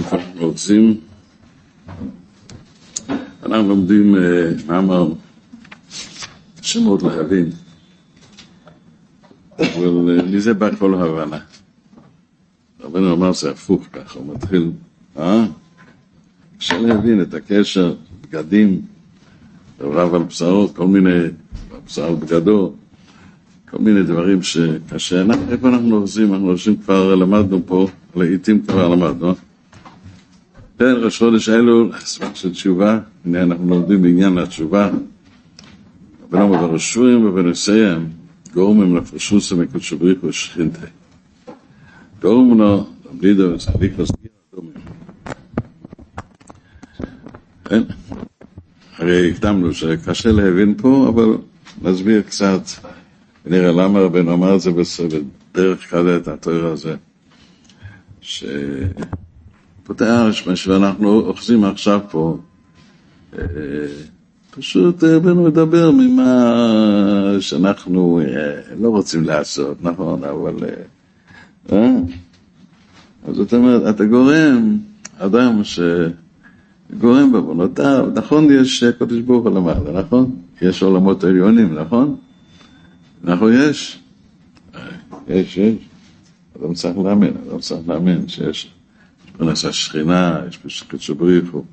איפה אנחנו רוצים? אנחנו לומדים אה, מאמר שמות להבין, אבל אה, מזה בא כל ההבנה. רבנו אמר זה הפוך ככה, הוא מתחיל, אה? אפשר להבין את הקשר, בגדים, רב על בשרו, כל מיני, בשר בגדו, כל מיני דברים שקשה. איפה אנחנו אוחזים? אנחנו אוחזים כבר למדנו פה, לעיתים כבר למדנו. כן, ראש חודש אלול, סמך של תשובה, הנה אנחנו לומדים בעניין התשובה. ולמה ברשורים ובנסיים, גורמים לפרשוס המקודשו בריחו ושכינתי. גורם לו, בלידו וצדיק לסגיר אדומים. כן? הרי הקדמנו שקשה להבין פה, אבל נסביר קצת. ונראה למה רבנו אמר את זה בדרך כלל את התואר הזה. שפותח מה שאנחנו אוחזים עכשיו פה, אה, פשוט אה, רבנו מדבר ממה שאנחנו אה, לא רוצים לעשות, נכון, אבל... אז זאת אומרת, אתה גורם, אדם שגורם בעוונותיו, נכון, יש קודש ברוך הוא למעלה, נכון? יש עולמות עליונים, נכון? נכון, יש. יש, יש. אדם צריך להאמין, אדם צריך להאמין שיש פרנס השכינה, יש פשוט שבריחו.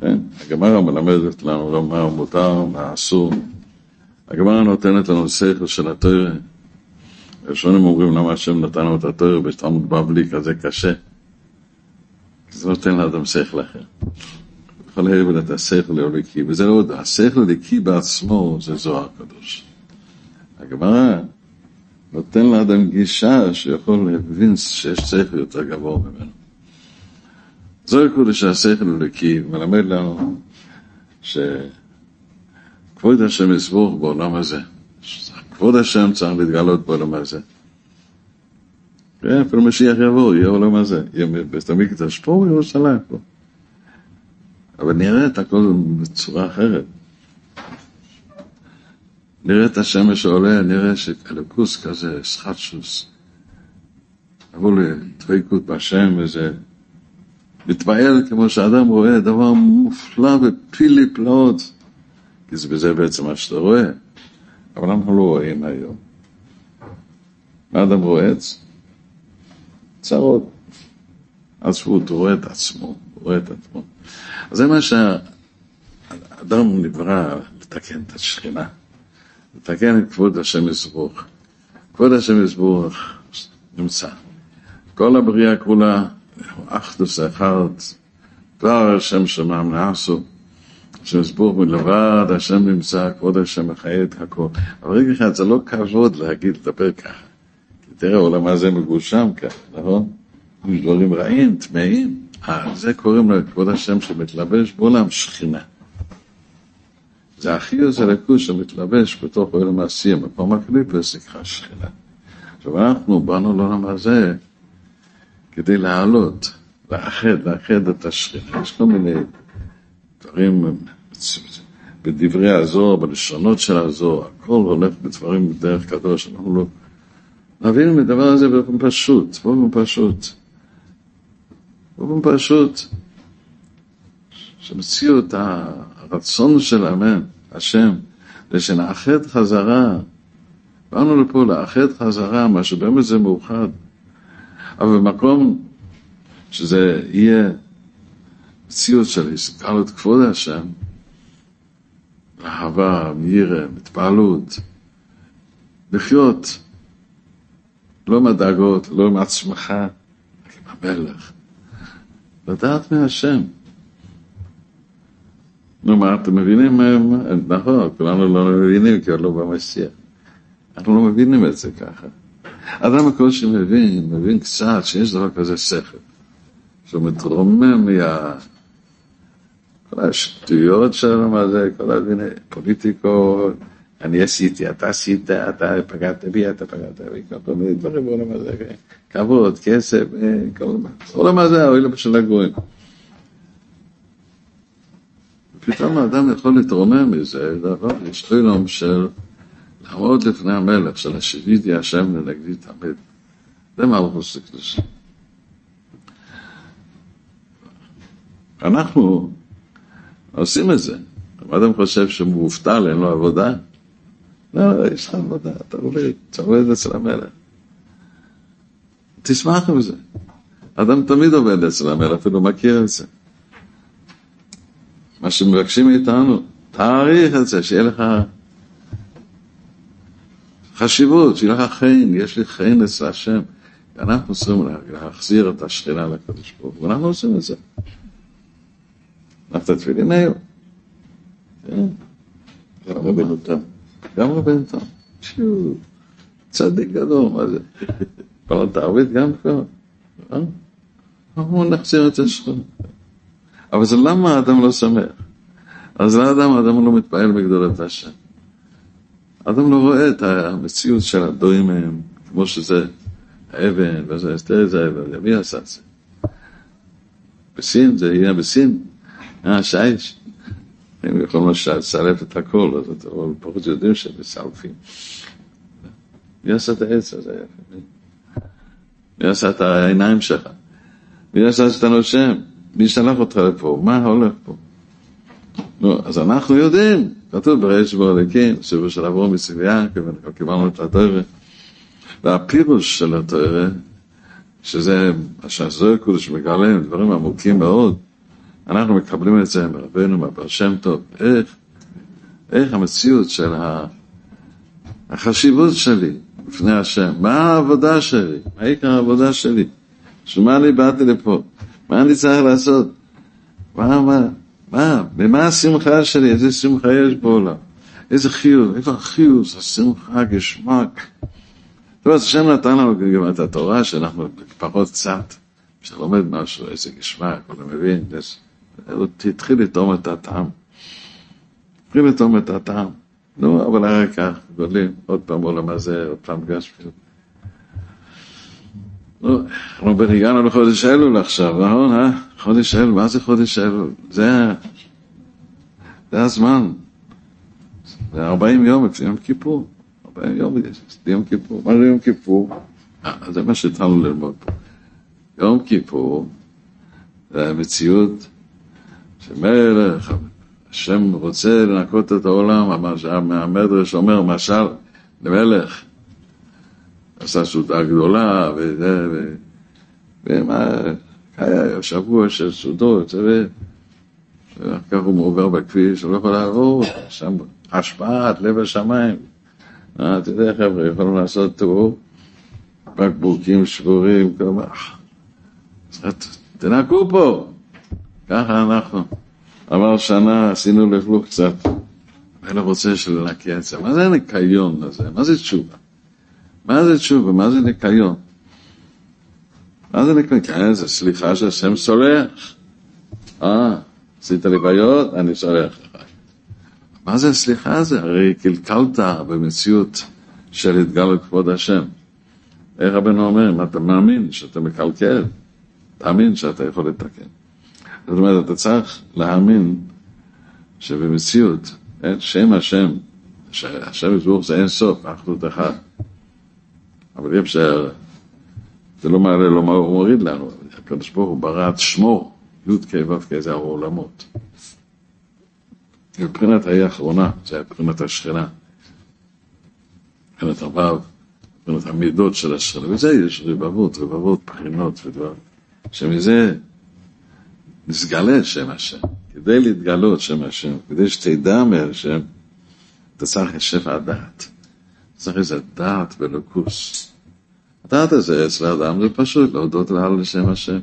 כן? הגמרא מלמדת לנו מה מותר, מה אסור. הגמרא נותנת לנו שכל של התוירה. ראשונים אומרים למה השם נתן לנו את התוירה בתלמוד בבלי כזה קשה. כי זה נותן לאדם שכל אחר. יכול להבין את השכל הליקי, וזה לא, השכל הליקי בעצמו זה זוהר קדוש. הגמרא נותן לאדם גישה שיכול להבין שיש שכל יותר גבוה ממנו. זוהר קודש השכל הליקי מלמד לנו שכבוד השם יסבור בעולם הזה. כבוד השם צריך להתגלות בעולם הזה. כן, אפילו משיח יבוא, יהיה עולם הזה. יהיה בית המקדש פה בירושלים פה. אבל נראה את הכל בצורה אחרת. נראה את השמש עולה, נראה שאלוקוס כזה, סחטשוס. אמרו לי, דבקות בהשם, וזה מתפעל כמו שאדם רואה, דבר מופלא ופילי פלאות. כי זה בזה בעצם מה שאתה רואה. אבל אנחנו לא רואים היום. מה אדם רואה? צרות. עצבות, הוא רואה את עצמו, הוא רואה את עצמו. אז זה מה שהאדם נברא לתקן את השכינה. לתקן את כבוד השם יסבוך. כבוד השם יסבוך נמצא. כל הבריאה כולה, אחדוס אחד, דבר השם שמם נעשו. השם יסבוך מלבד, השם נמצא, כבוד השם מחיה את הכל. אבל רגע אחד, זה לא כבוד להגיד, לדבר ככה. תראה, העולם הזה מגושם ככה, נכון? דברים רעים, טמאים. אה, זה קוראים לו כבוד השם שמתלבש בעולם שכינה. זה הכי איזה לקוש שמתלבש בתוך עולם העשייה, מקום הקליפס נקרא שכינה. עכשיו אנחנו באנו לעולם הזה כדי לעלות, לאחד, לאחד את השכינה. יש כל מיני דברים בדברי הזוהר, בלשונות של הזוהר, הכל הולך בדברים בדרך קדוש, אנחנו לא... נבין את הדבר הזה באופן פשוט, באופן פשוט. באופן פשוט. שמציאו את הרצון של אמן, השם, זה שנאחד חזרה. באנו לפה לאחד חזרה, מה שבאמת זה מאוחד. אבל במקום שזה יהיה מציאות של הסתכלות כבוד השם, אהבה, מירה, התפעלות, לחיות, לא מהדאגות, לא עם עצמך, רק עם המלך. לדעת מהשם. נו מה, אתם מבינים? נכון, כולנו לא מבינים כי עוד לא במשיח. אנחנו לא מבינים את זה ככה. אדם הקושי מבין, מבין קצת שיש דבר כזה שכל. שהוא מתרומם מה... כל השטויות שלנו, מה זה, כל מיני פוליטיקות, אני עשיתי, אתה עשית, אתה פגעת בי, אתה פגעת בי, כל מיני דברים בעולם הזה, כבוד, כסף, כל העולם הזה, האוהל של הגויים. פתאום האדם יכול להתרומם מזה, דבר, יש עולם של לעמוד לפני המלך, של השיביתי השם לנגדי תמיד. זה מלכוס הקדושה. אנחנו עושים את זה. אם אדם חושב שהוא מובטל, אין לו עבודה, לא, לא, יש לך עבודה, אתה עובד, אתה עובד אצל המלך. תשמח עם זה. אדם תמיד עובד אצל המלך, אפילו מכיר את זה. מה שמבקשים מאיתנו, תעריך את זה, שיהיה לך חשיבות, שיהיה לך חן, יש לי חן אצל השם. אנחנו צריכים להחזיר את השכינה לקדוש ברוך הוא, ואנחנו עושים את זה. נפת תפילין היום. כן. גם רבנו תם. גם רבנו תם. צדיק גדול, מה זה? פרלת ערבית גם כבר. אה? אנחנו נחזיר את השכינה. אבל זה למה האדם לא שמח? אז לאדם, האדם לא מתפעל בגדולת השם. האדם לא רואה את המציאות של הדורים מהם, כמו שזה האבן, וזה, תראה איזה אבן, מי עשה את זה? בסין, זה יהיה בסין, אה, שיש. הם יכולים לסלף את הכל, אז אתם פחות יודעים שהם מסלפים. מי עשה את העץ הזה? מי עשה את העיניים שלך? מי עשה את הנושם? מי שלח אותך לפה? מה הולך פה? נו, אז אנחנו יודעים, כתוב בריש בו אלוקים, שבו של עבור מצבייה, קיבלנו את התואר, והפירוש של התואר, שזה השזור קודש מגלה, דברים עמוקים מאוד, אנחנו מקבלים את זה מרבנו, מהבר שם טוב, איך, איך המציאות של החשיבות שלי בפני השם, מה העבודה שלי, מה עיקר העבודה שלי, בשביל מה אני באתי לפה, מה אני צריך לעשות, מה, מה, מה, במה השמחה שלי, איזה שמחה יש בעולם, איזה חיוב, איפה החיוב, השמחה, גשמק. זאת אומרת, השם נתן לנו גם את התורה, שאנחנו פחות קצת, כשאתה לומד משהו, איזה גשמק, אתה מבין, הוא התחיל לטעום את הטעם. התחיל לטעום את הטעם. נו, אבל אחר כך גדולים, עוד פעם עולם הזה, עוד פעם גשמיות. נו, אנחנו הגענו לחודש אלול עכשיו, נכון, אה? חודש אלול, מה זה חודש אלול? זה, זה הזמן. זה 40 יום לפני יום כיפור. 40 יום יום כיפור. מה זה יום כיפור? אה, זה מה שהתחלנו ללמוד פה. יום כיפור זה המציאות שמלך, השם רוצה לנקות את העולם, המדרש אומר, משל למלך, עשה סעודה גדולה, וזה, ו... ומה, היה שבוע של סעודות, ואחר כך הוא עובר בכביש, הוא לא יכול לעבור, שם השפעת לב השמיים. אה, אתה יודע, חבר'ה, יכולים לעשות טרור, בקבוקים שבורים, כלומר, תנקו פה, ככה אנחנו. עבר שנה, עשינו לכלוך קצת, ואני רוצה שלנקי את זה. מה זה הניקיון הזה? מה זה תשובה? מה זה תשובה? מה זה ניקיון? מה זה ניקיון? כן, זה סליחה שהשם סולח. אה, עשית לי בעיות? אני סולח לך. מה זה הסליחה הזה? הרי קלקלת במציאות של התגלות כבוד השם. איך רבנו אומר, אם אתה מאמין שאתה מקלקל, תאמין שאתה יכול לתקן. זאת אומרת, אתה צריך להאמין שבמציאות, שם השם, השם יזבוך זה אין סוף, אחדות אחת. אבל אי אפשר, זה לא מעלה לו מה הוא מוריד לנו, הקדוש ברוך הוא ברא את שמו, י' כ' ו' כ' זה העולמות. מבחינת האי האחרונה, זה היה מבחינת השכינה, מבחינת הו', מבחינת המידות של השכינה, וזה יש רבבות, רבבות בחינות ודברים, שמזה נסגלה שם השם. כדי להתגלות שם השם, כדי שתדע מהשם, אתה צריך שפע הדעת. צריך איזה דעת ולוקוס. הדעת הזה אצל האדם זה פשוט להודות להלאה לשם השם.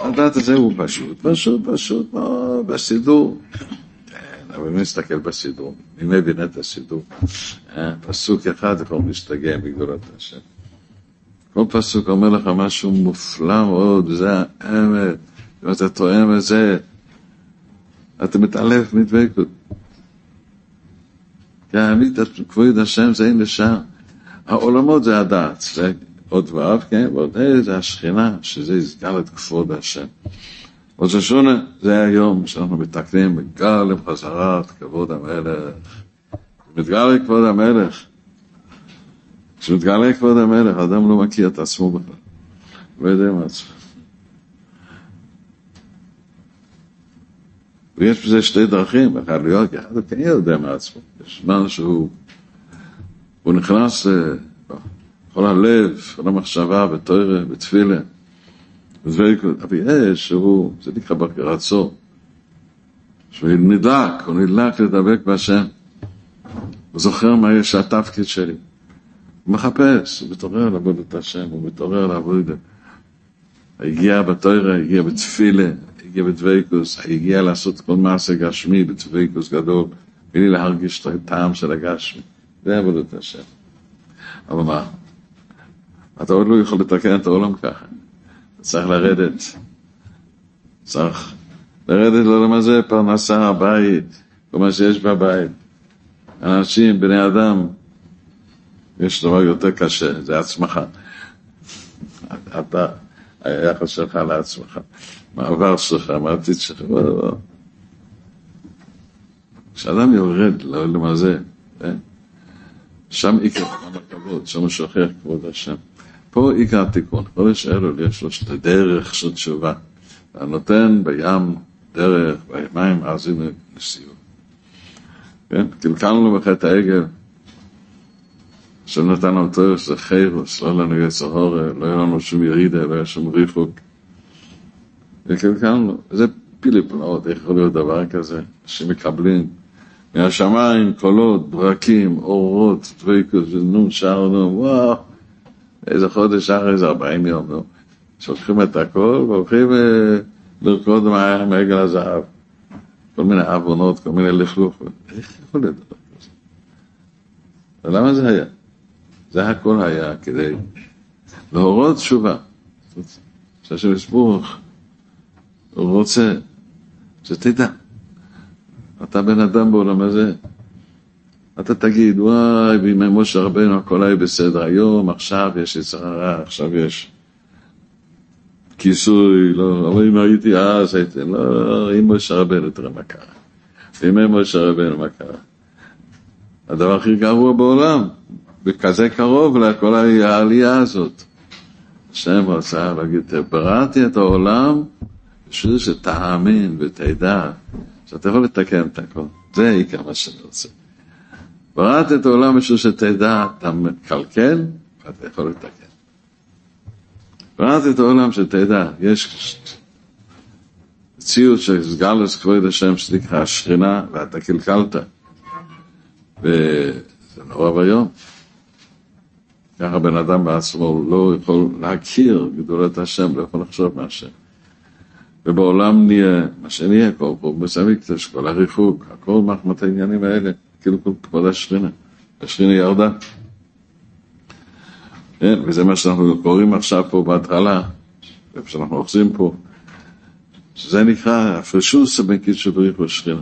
הדעת הזה הוא פשוט, פשוט, פשוט מאוד, בסידור. כן, אבל מי מסתכל בסידור? מי מבין את הסידור? אה, פסוק אחד יכול להשתגע בגדולת השם. כל פסוק אומר לך משהו מופלא מאוד, וזה האמת. אם אתה תואם את זה, אתה מתעלף מדבקות. כי האמית כבוד השם זה אין לשם. העולמות זה הדעת, זה עוד ואב, כן, ועוד ה' זה השכינה, שזה יסגל את כבוד השם. ראש השונה זה היום שאנחנו מתקנים, מגלים חזרת כבוד המלך. מתגלה כבוד המלך. כשמתגלה כבוד המלך, אדם לא מכיר את עצמו בכלל. לא יודע מה עצמו. ויש בזה שתי דרכים, אחד להיות, אחד כן יודע מעצמו. יש זמן שהוא הוא נכנס אה, הלב, כל המחשבה, בתוירה, בתפילה. אבל יש שהוא, זה נקרא ברצון, שהוא נדלק, הוא נדלק לדבק בהשם. הוא זוכר מה יש התפקיד שלי. הוא מחפש, הוא מתעורר לעבוד את השם, הוא מתעורר לעבוד את... הגיע בתוירה, הגיע בתפילה, הגיע בדוויקוס, הגיע לעשות כל מעשה גשמי בדוויקוס גדול, בלי להרגיש את הטעם של הגשמי. זה עבודת השם. אבל מה? אתה עוד לא יכול לתקן את העולם ככה. צריך לרדת. צריך לרדת לעולם הזה, פרנסה, בית, כל מה שיש בבית. אנשים, בני אדם, יש דבר יותר קשה, זה עצמך. אתה, היחס שלך לעצמך, מעבר שלך, מעתיד שלך, לא, לא. כשאדם יורד לעולם הזה, אה? שם עיקר הכבוד, שם הוא שוכח כבוד השם. פה עיקר התיקון, כל שאלו יש לו שתי דרך של תשובה. הנותן בים דרך, בימיים עזים לסיום. כן? קלקלנו בחטא העגל, השם נתן לנו תואר שזה חירוס, לא לנו יצר הורה, לא היה לנו שום ירידה, לא היה שום ריחוק. וקלקלנו, זה פיליפלאות, איך יכול להיות דבר כזה, שמקבלים מהשמיים קולות, ברקים, אורות, דבקוס, ונון שרנו, וואו, איזה חודש אחרי איזה ארבעים יום, נו. שולחים את הכל והולכים אה, לרקוד מעגל הזהב. כל מיני עוונות, כל מיני לכלוך. איך יכול להיות דבר כזה? ולמה זה היה? זה הכל היה כדי להורות תשובה. שהשם יסבורך, הוא רוצה שתדע. אתה בן אדם בעולם הזה, אתה תגיד, וואי, בימי משה רבנו הכל היה בסדר היום, עכשיו יש יצר הרע, עכשיו יש כיסוי, לא, אבל אם הייתי אז, הייתי, לא, עם משה רבנו תראה מה קרה. בימי משה רבנו מה קרה. הדבר הכי גרוע בעולם, וכזה קרוב לכל העלייה הזאת. השם רצה להגיד, בראתי את העולם בשביל שתאמין ותדע שאתה יכול לתקן את הכל. זה עיקר מה שאני רוצה. בראת את העולם בשביל שתדע, אתה מקלקל, ואתה יכול לתקן. בראת את העולם שתדע, יש ציוד של סגלוס כבוד השם שנקרא השכינה, ואתה קלקלת. וזה נורא ואיום. ככה בן אדם בעצמו לא יכול להכיר גדולת השם, לא יכול לחשוב מהשם. ובעולם נהיה מה שנהיה, כל פה בסמיקטש, כל הריחוק, הכל מחמת העניינים האלה, כאילו כל כבוד השכינה. השכינה ירדה. כן, וזה מה שאנחנו קוראים עכשיו פה בהתחלה, איפה שאנחנו אוחזים פה, שזה נקרא הפרשוס של בריך בשכינה.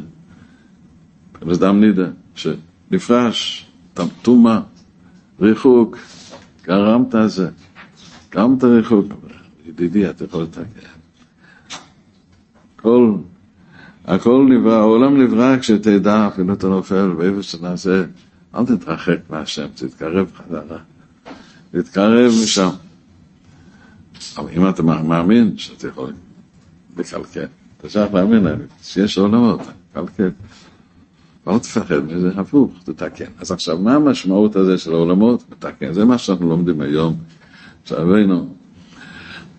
דם נידה, שנפרש, טומאה, ריחוק, גרמת זה, גרמת ריחוק, ידידי, אתה יכול לתקן. הכל, הכל נברא, העולם נברא כשתדע, אפילו אתה נופל, ואיפה שנעשה, אל תתרחק מהשם, תתקרב חזרה, תתקרב משם. אבל אם אתה מאמין שאתה יכול לקלקל, אתה צריך להאמין שיש עולמות, קלקל. ואל תפחד מזה, הפוך, תתקן. אז עכשיו, מה המשמעות הזה של העולמות? תתקן. זה מה שאנחנו לומדים היום. עכשיו,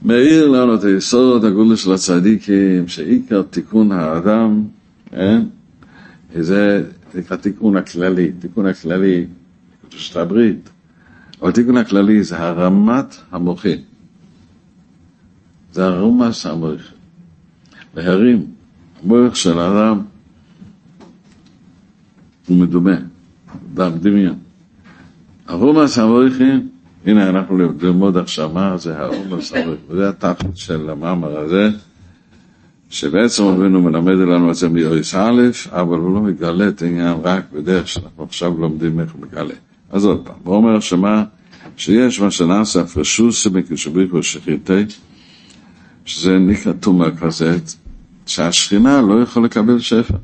מאיר לנו את היסוד הגודל של הצדיקים, שעיקר תיקון האדם, כן? זה נקרא תיקון הכללי, תיקון הכללי, קדושת הברית, אבל תיקון הכללי זה הרמת המוחין, זה הרומס המוח, להרים, המוח של האדם הוא מדומה, דם דמיון. הרומס המוחין הנה אנחנו ללמוד עכשיו מה זה הסברי, וזה התכלית של המאמר הזה, שבעצם רבינו מלמד לנו את זה מיוריס א', אבל הוא לא מגלה את העניין רק בדרך שאנחנו עכשיו לומדים איך הוא מגלה. אז עוד פעם, הוא אומר שמה, שיש מה שנעשה הפרשוס מקשבריך ושחיתי, שזה נקרא כזה, שהשכינה לא יכול לקבל שפע.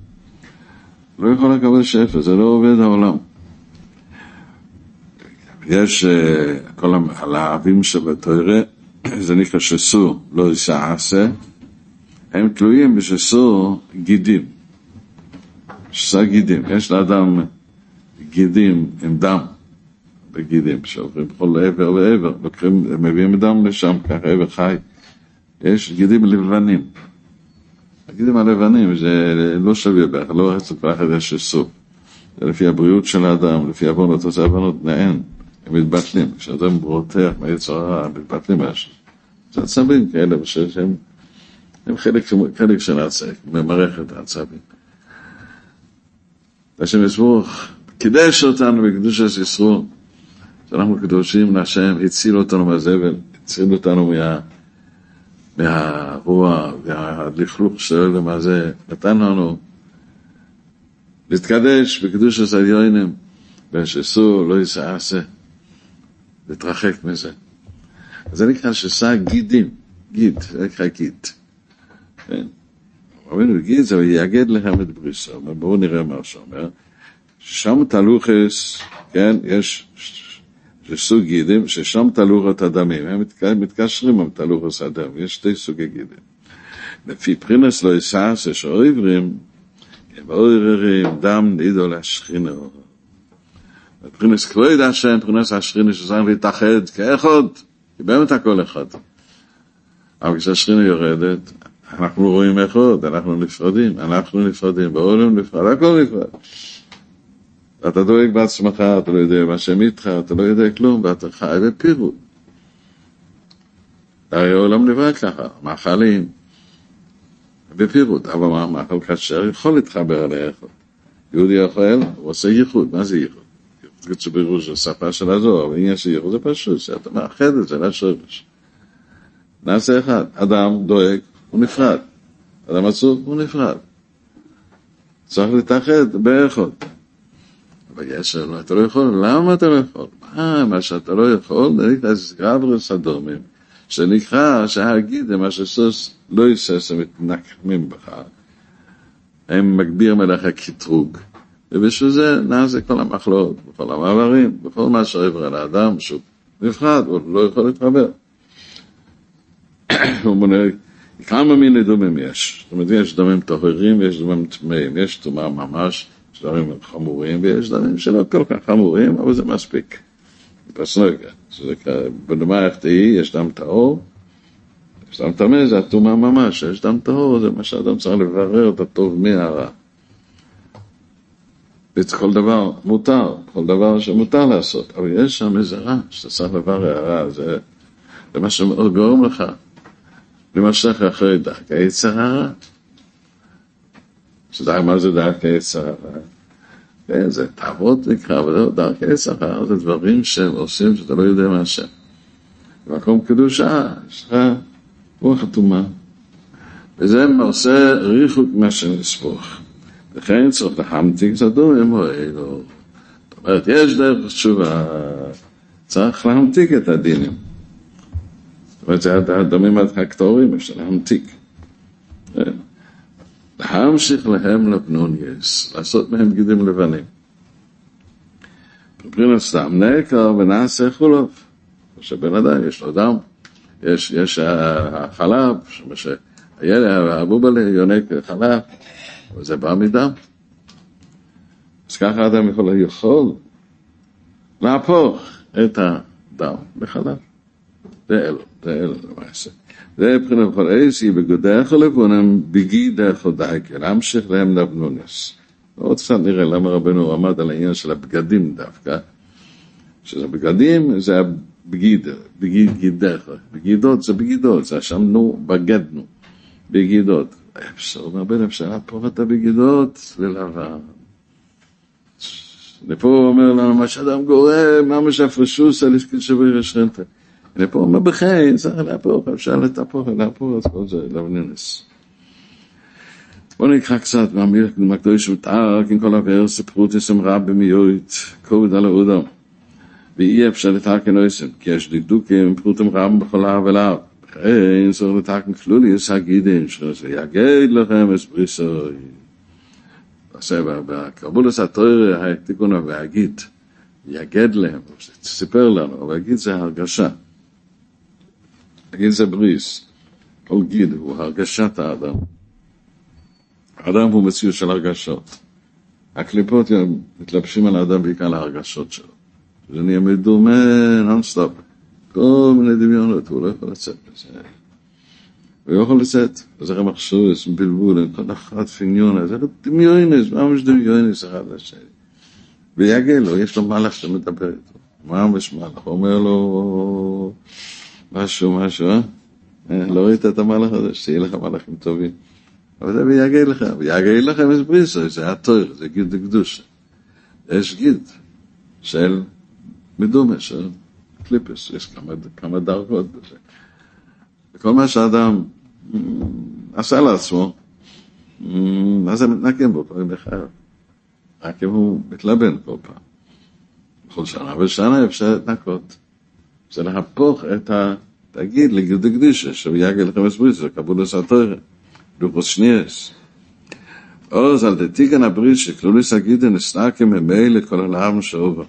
לא יכול לקבל שפע, זה לא עובד העולם. יש אה, כל הלהבים שבתוירה, זה נקרא שסור לא ישעשה, הם תלויים בשסור גידים. שסה גידים, יש לאדם גידים עם דם, בגידים, שעוברים בכל עבר ועבר, לוקחים, מביאים דם לשם, ככה עבר חי. יש גידים לבנים. הגידים הלבנים זה לא שווה בערך, לא רצף ואחד יש סוף. זה לפי הבריאות של האדם, לפי עוונות, עושה עוונות, נען, הם מתבטלים. כשאדם רותח מהיצר הרע, מתבטלים משהו. זה עצבים כאלה שהם הם חלק, חלק של העצבים, ממערכת העצבים. השם יסבוך, קידש אותנו בקדוש ישרור, שאנחנו קדושים להשם, הציל אותנו מהזבל, הציל אותנו מה... מהרוע והלכלוך של העולם הזה, נתן לנו להתקדש בקדוש הסדיונים, ושסור לא יסעשה, להתרחק מזה. זה נקרא שסע גידים, גיד, זה נקרא גיד. כן? אומרים גיד זה ויאגד לכם את בריסו, בואו נראה מה שאומר. שם תלוכס, כן, יש סוג גידים ששם תלוכת הדמים, הם מתקשרים עם תלוכת הדם, יש שתי סוגי גידים. לפי פרינס לא יסעס, יש אויברים, הם אויברים, דם נידו להשכינו. פרינס כבוד השם, פרינס השכינו, שזרים להתאחד כאחד, כי באמת הכל אחד. אבל כשהשכינו יורדת, אנחנו רואים אחד, אנחנו נפרדים, אנחנו נפרדים, בעולם נפרד, הכל נפרד. ואתה דואג בעצמך, אתה לא יודע מה שם איתך, אתה לא יודע כלום, ואתה חי בפירוט. הרי העולם נברא ככה, מאכלים בפירוט, אבל מה, מאכל כשר יכול להתחבר לאכול. יהודי אוכל, הוא עושה ייחוד, מה זה ייחוד? זה פירוש השפה של הזוהר, אבל של ייחוד זה פשוט, שאתה מאחד את זה לשורש. נעשה אחד, אדם דואג, הוא נפרד. אדם עצוב, הוא נפרד. צריך להתאחד באחד. וישר לו, אתה לא יכול, למה אתה לא יכול? מה, מה שאתה לא יכול, נקרא גברס אדומים, שנקרא שהגיד, מה שסוס לא יסס, הם מתנקמים בך, הם מגביר מלאך הקטרוג, ובשביל זה נעשה כל המחלות, בכל המעברים, בכל מה שעבר על האדם, שהוא נפרד, הוא לא יכול להתחבר. הוא מונה, כמה מיני דומים יש, זאת אומרת, יש דומים טהורים ויש דומים טמאים, יש טומאה ממש, יש דברים חמורים ויש דברים שלא כל כך חמורים, אבל זה מספיק. פסנוגה, שזה בדומה איך תהי, יש דם טהור, יש דם טמא, זה הטומאה ממש, יש דם טהור, זה מה שאדם צריך לברר את הטוב מהרע. וכל דבר מותר, כל דבר שמותר לעשות, אבל יש שם איזה רע שאתה צריך לברר הרע, זה, זה מה שמאוד גורם לך למשך אחרי דרכי יצר הרע. שדרך מה זה דרכי שכר? כן, זה תאוות נקרא, אבל זה דרכי שכר, זה דברים שהם עושים שאתה לא יודע מה השם. במקום קדושה, יש לך רוח אטומה. וזה עושה ריחוק מהשם לספוך. לכן צריך להמתיק את הדומים או אלו. זאת אומרת, יש דרך תשובה, צריך להמתיק את הדינים. זאת אומרת, זה הדומים הקטורים, אפשר להמתיק. להמשיך להם לבנוניאס, לעשות מהם גידים לבנים. מבחינת סתם נקר ונעשה חולוף. שבן אדם יש לו דם, יש, יש החלב, שהילד, הבובלה יונק חלב, וזה בא מדם. אז ככה אדם יכול, יכול להפוך את הדם לחלב. זה אלו, זה אלו למעשה. זה מבחינת איסי בגודך ולבונם בגידך ודאיקה, להמשיך להם לבנונס. עוד קצת נראה למה רבנו עמד על העניין של הבגדים דווקא, שזה בגדים זה הבגיד, בגיד גידך, בגידות זה בגידות, זה אשמנו, בגדנו, בגידות. אומר בן אפשר להפוך את הבגידות ללבן. ופה הוא אומר לנו, מה שאדם גורם, מה משפרשוס על עסקי שבי רשרנטה. ופה הוא אומר בחיים, צריך להפוך, אפשר לטפוך, להפוך את כל זה, לבנינס. בואו נקרא קצת מהקדוש מתאר, עם כל הוורס, פרוטיס אמרה במיועית, כובד על האודם. ואי אפשר לתקן עושים, כי יש דקדוקים, פרוטים רם בכל הר ולהר. וכן צריך לתקן כלולי, יש הגידים, שזה יגד לכם את בריסוי. בקרבולוס התואר, התיקון והגיד, יגד להם, סיפר לנו, אבל זה הרגשה. גיד זה בריס, כל גיד הוא הרגשת האדם. האדם הוא מציאות של הרגשות. הקליפות מתלבשים על האדם בעיקר להרגשות שלו. זה נהיה מדומה נונסטופ. כל מיני דמיונות, הוא לא יכול לצאת מזה. הוא יכול לצאת. אז איך המחשורס, בלבול, כל אחד פיניון, זה דמיונס, ממש דמיונס אחד לשני. ויגל לו, יש לו מלאך שמדבר איתו. ממש מלאך. הוא אומר לו משהו, משהו, אה? לא ראית את המלאך הזה? שיהיה לך מלאכים טובים. אבל זה ויגל לך, ויגל לכם את בריסו, זה התויר, זה גיד הקדוש. יש גיד של מדומה, של קליפס, יש כמה, כמה דרגות בזה. וכל מה שאדם עשה לעצמו, מה זה מתנקם בו פעם בחייו? רק אם הוא מתלבן כל פעם. בכל שנה ושנה אפשר להתנקות. זה להפוך את ה... תגיד לגיל דקדישה, שיגל לכם את בריסו, קבולוס התוירה. לוחוס שניאס. עוז על דתיקן הברית שכלוליס הגידן אסנקם ממילא כל הלאם שעובר.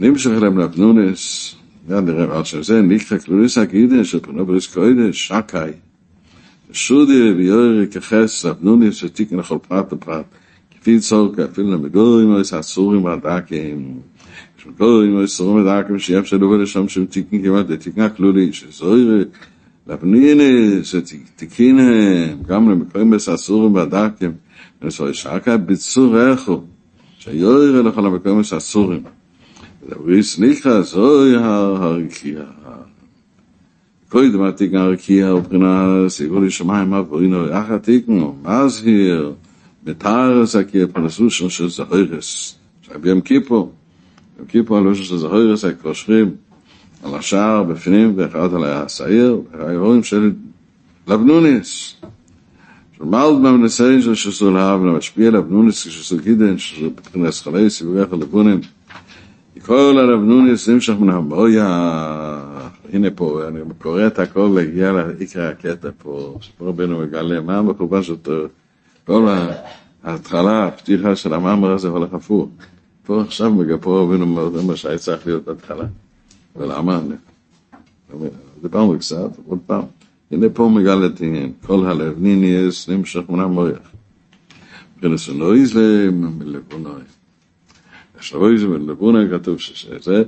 nimm sich rem nach nunes ja der rem als er sein nicht klurus agide so no bris koide shakai shude bi yer kefes ab nunes so tik nach op prat. Prat kfil so ka fil na migoy mo is asur im adakem so goy mo is rum adakem shi afsh do לכל המקום יש אסורים. da wis nich as oi ha harkia koi de matik harkia op gna se gori shmai ma vrin oi ach atik no mas hier mit har sa ke panasu shon sh zahires shab yam kipo yam kipo lo sh zahires ak koshrim al shar befnim ve khat al asair ay roim shel lavnunis shon mald mam nesein shon sh zol hab כל הלבנוניס נמשך מן המויה, הנה פה, אני קורא את הכל להגיע לעיקר הקטע פה, שפה רבנו מגלה, מה המחובה שלו, כל ההתחלה, הפתיחה של המאמר הזה הולך הפוך. פה עכשיו מגפו רבנו מה שהיה צריך להיות בהתחלה. ולמה? דיברנו קצת, עוד פעם. הנה פה מגל את עניין, כל הלב ניניאס נמשך מן המויח. מבחינת סנויז לבונוי. השלוי זה מלבונה כתוב שזה,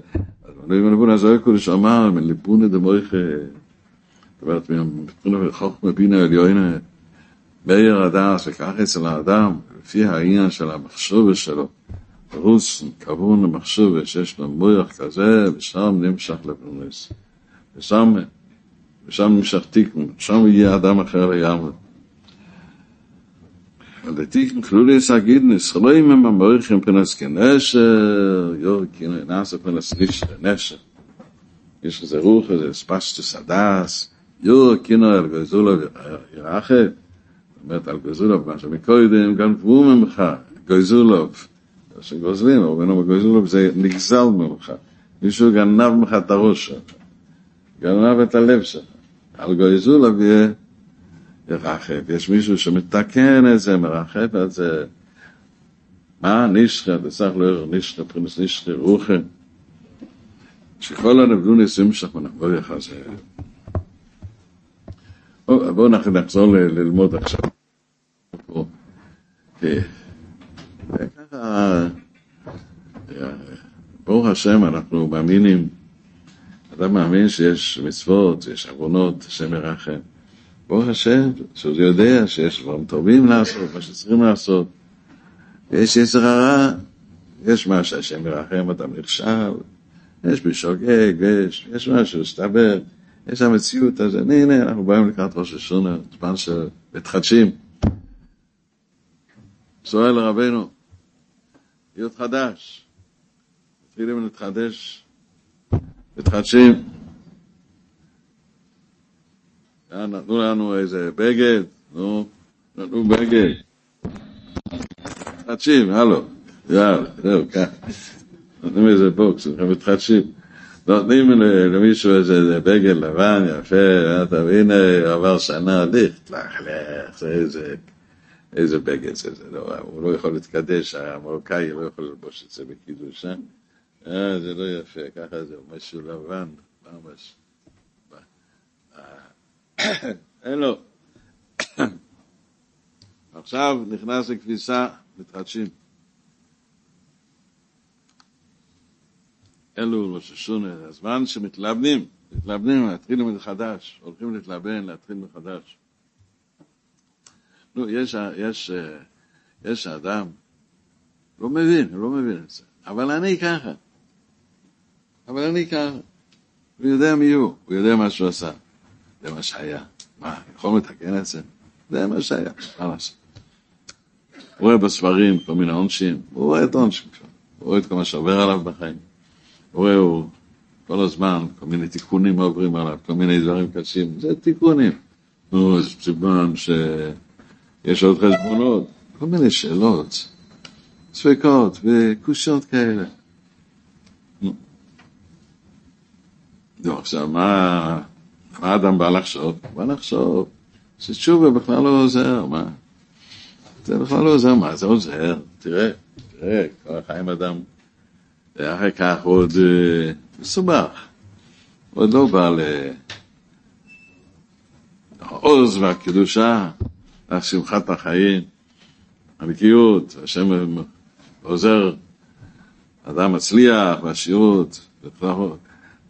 אז מלבונה זה הקודש אמר, מלבונה דמויך, זאת אומרת, מבחינת חוכמה בינה עליונה, מאיר הדס, וכך אצל האדם, לפי העניין של המחשוב שלו, רוס, כבון למחשוב שיש לו מויח כזה, ושם נמשך לפרנס. ושם, ושם נמשך תיקון, שם יהיה אדם אחר לגמרי. Und der Tiefen Klüri ist agiden, es schreien mir mal mörich in Pinnas Genesche, jo, kino in Asa Pinnas Nisch, der Nesche. Ich schreie sehr hoch, es ist Pasch גויזולוב Adas, jo, kino al Goizula, äh, Irache, mit al Goizula, man schon mit Koide, im Gan Vum im Cha, Goizula, das sind Goizlin, aber wenn man Goizula, es ist nixal mit ירחב. יש מישהו שמתקן את זה, מרחב את זה. מה נשכה, בסך לא יראה נשכה, פרינס נשכה, רוחה. שכל הנבדו ניסים שלך ונבוא יחזה. בואו נחזור ללמוד עכשיו. וככה, ברוך השם, אנחנו מאמינים, אדם מאמין שיש מצוות, יש עוונות, השם מרחם. ברוך השם, שהוא יודע שיש דברים טובים לעשות, מה שצריכים לעשות. יש יצר הרע, יש מה שהשם מרחם, אתה נכשל, יש בשוגג, יש, יש משהו, הסתבר, יש המציאות הזאת. הנה, הנה, אנחנו באים לקראת ראש השונה, זמן של מתחדשים. שואל רבנו, להיות חדש. מתחילים להתחדש, מתחדשים. נתנו לנו איזה בגד, נו, נתנו בגד. מתחדשים, הלו, יאללה, זהו, כאן. נותנים איזה בוקס, מתחדשים. נותנים למישהו איזה בגד לבן, יפה, והנה עבר שנה, לך, לך, לך, איזה... איזה בגד זה, זה לא, הוא לא יכול להתקדש, המרוקאי לא יכול ללבוש את זה בקידוש, אה? אה, זה לא יפה, ככה זה, משהו לבן, ממש. אין לו. עכשיו נכנס לכביסה, מתחדשים. אלו לא ראש השונה, הזמן שמתלבנים, מתלבנים, להתחיל מחדש, הולכים להתלבן, להתחיל מחדש. נו, יש, יש, אה, יש אדם, לא מבין, לא מבין את זה, אבל אני ככה. אבל אני ככה. הוא יודע מי הוא, הוא יודע מה שהוא עשה. זה מה שהיה, מה, יכול לתקן את זה? זה מה שהיה, מה לעשות? הוא רואה בספרים כל מיני עונשים, הוא רואה את העונשים כבר, הוא רואה את כל מה שעובר עליו בחיים. הוא רואה, הוא כל הזמן, כל מיני תיקונים עוברים עליו, כל מיני דברים קשים, זה תיקונים. נו, זה סימן שיש עוד חשבונות, כל מיני שאלות, ספקות וקושיות כאלה. נו, עכשיו, מה, מה האדם בא לחשוב? בא לחשוב שתשובה בכלל לא עוזר, מה? זה בכלל לא עוזר, מה זה עוזר? תראה, תראה, כל החיים אדם, ואחר כך עוד uh, מסובך, עוד לא בא לעוז והקדושה, והשמחת החיים, הנקיות, השם עוזר, אדם מצליח, והשירות,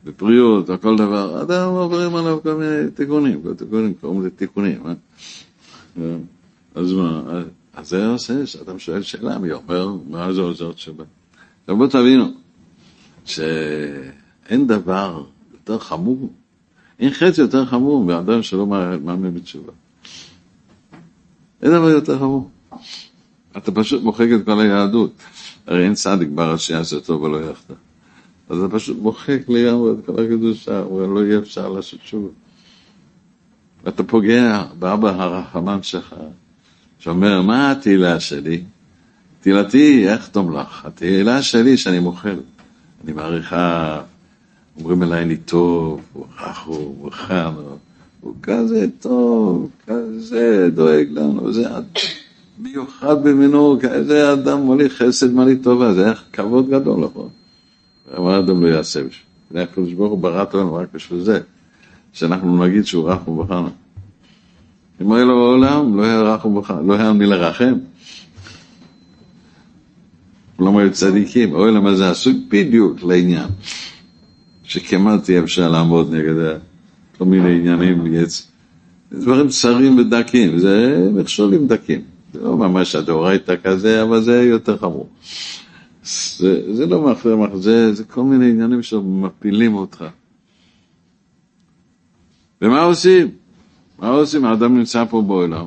בבריאות, וכל דבר, אדם עוברים עליו כל מיני תיקונים, כל תיקונים, קוראים לזה תיקונים, אה? אז מה, אז זה עושה שאדם שואל שאלה, מי אומר, מה זה עוזר תשובה? עכשיו בואו תבינו, שאין דבר יותר חמור, אין חטא יותר חמור מאדם שלא מאמין בתשובה. אין דבר יותר חמור. אתה פשוט מוחק את כל היהדות. הרי אין צדיק בר שיעשה טוב ולא יחטא. אז אתה פשוט מוחק לגמרי את כל הקדושה, ולא יהיה אפשר לעשות תשובה. ואתה פוגע באבא הרחמן שלך, שאומר, מה התהילה שלי? תהילתי, איך תום לך? התהילה שלי שאני מוחל. אני מעריכה, אומרים אליי אני טוב, הוא רחו, הוא חם, הוא כזה טוב, כזה דואג לנו, זה מיוחד במינו, כזה אדם מוליך חסד מלא טובה, זה כבוד גדול, נכון? מה אדם לא יעשה בשביל? הקדוש ברוך הוא ברא אותנו רק בשביל זה, שאנחנו נגיד שהוא רחו וחם. אם היה לו בעולם, לא היה רחו וחם, לא היה מי לרחם. כלומר היו צדיקים, אוי למה זה עשוי בדיוק לעניין, שכמעט אי אפשר לעמוד נגד כל מיני עניינים, דברים צרים ודקים, זה מכשולים דקים, זה לא ממש הדאורייתא כזה, אבל זה יותר חמור. זה, זה לא מחזר מחזר, זה כל מיני עניינים שמפילים אותך. ומה עושים? מה עושים? האדם נמצא פה בעולם.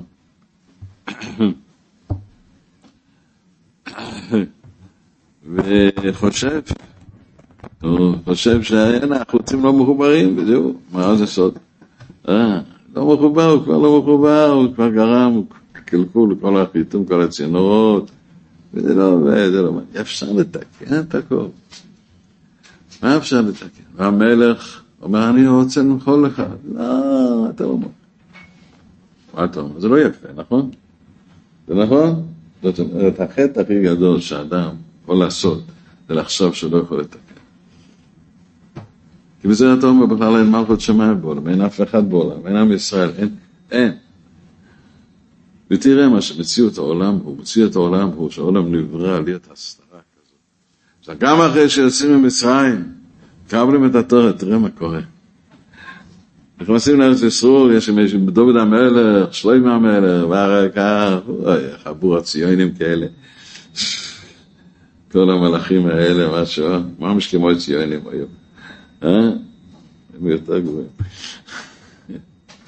וחושב, הוא חושב שהנה החוצים לא מחוברים, וזהו, מה זה סוד? אה, לא מחובר, הוא כבר לא מחובר, הוא כבר גרם, קלקול כל החיתום, כל הצינורות, וזה לא זה לא עובד. אפשר לתקן את הכל. מה אפשר לתקן? והמלך אומר, אני רוצה למחול לך. לא, אתה לא אומר. מה אתה אומר? זה לא יפה, נכון? זה נכון? זאת אומרת, החטא הכי גדול שאדם יכול לעשות, זה לחשוב שהוא לא יכול לתקן. כי בזה אתה אומר, בכלל אין מלכות שמיים בעולם, אין אף אחד בעולם, אין עם ישראל, אין, אין. ותראה מה שמציאות העולם הוא, מציאות העולם הוא שהעולם נברא על יד הסתרה כזאת. עכשיו, גם אחרי שיוצאים ממצרים, קבלים את התורה, תראה מה קורה. נכנסים לארץ ישראל, יש שם דוד המלך, שלוימה המלך, אוי, חבור הציונים כאלה. כל המלאכים האלה, משהו, ממש כמו ציונים היום. אה? הם יותר גבוהים.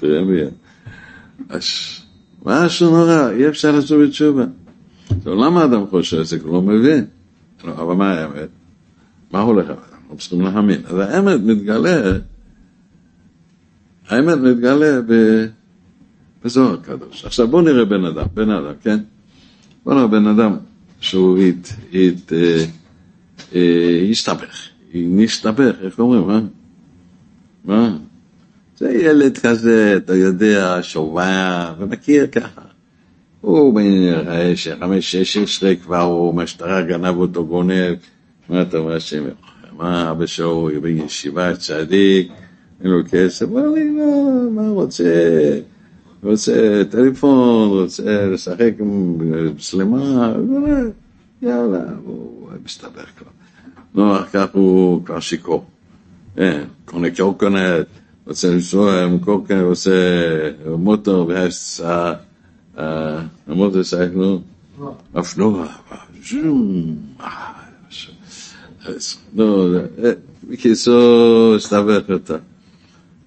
תראה מי הם. משהו נורא, אי אפשר לעשות בתשובה. עכשיו, למה אדם חושב את זה? כי הוא לא מבין. אבל מה האמת? מה הולך? אנחנו צריכים להאמין. אז האמת מתגלה, האמת מתגלה בזוהר הקדוש. עכשיו בואו נראה בן אדם, בן אדם, כן? בואו נראה בן אדם שהוא הת, הת, אה, אה, הסתבך, נסתבך, איך אומרים, מה? מה? זה ילד כזה, אתה יודע, שובע, ומכיר ככה. הוא בן חמש, שש, עשרה כבר, הוא משטרה גנב אותו גונב, מה אתה אומר השם? מה אבא שלו בישיבה צדיק, אין לו כסף, אמר לי, לא, מה רוצה? רוצה טלפון, רוצה לשחק עם מצלמה, יאללה, הוא מסתבך כבר. נו, אחר כך הוא כבר שיכור. כן, קונה קורקונט, רוצה לנסוע קורקונט, עושה מוטור, ואז המוטור סייקלו, אופנוע, נו, בקיצור, הסתבך אותה.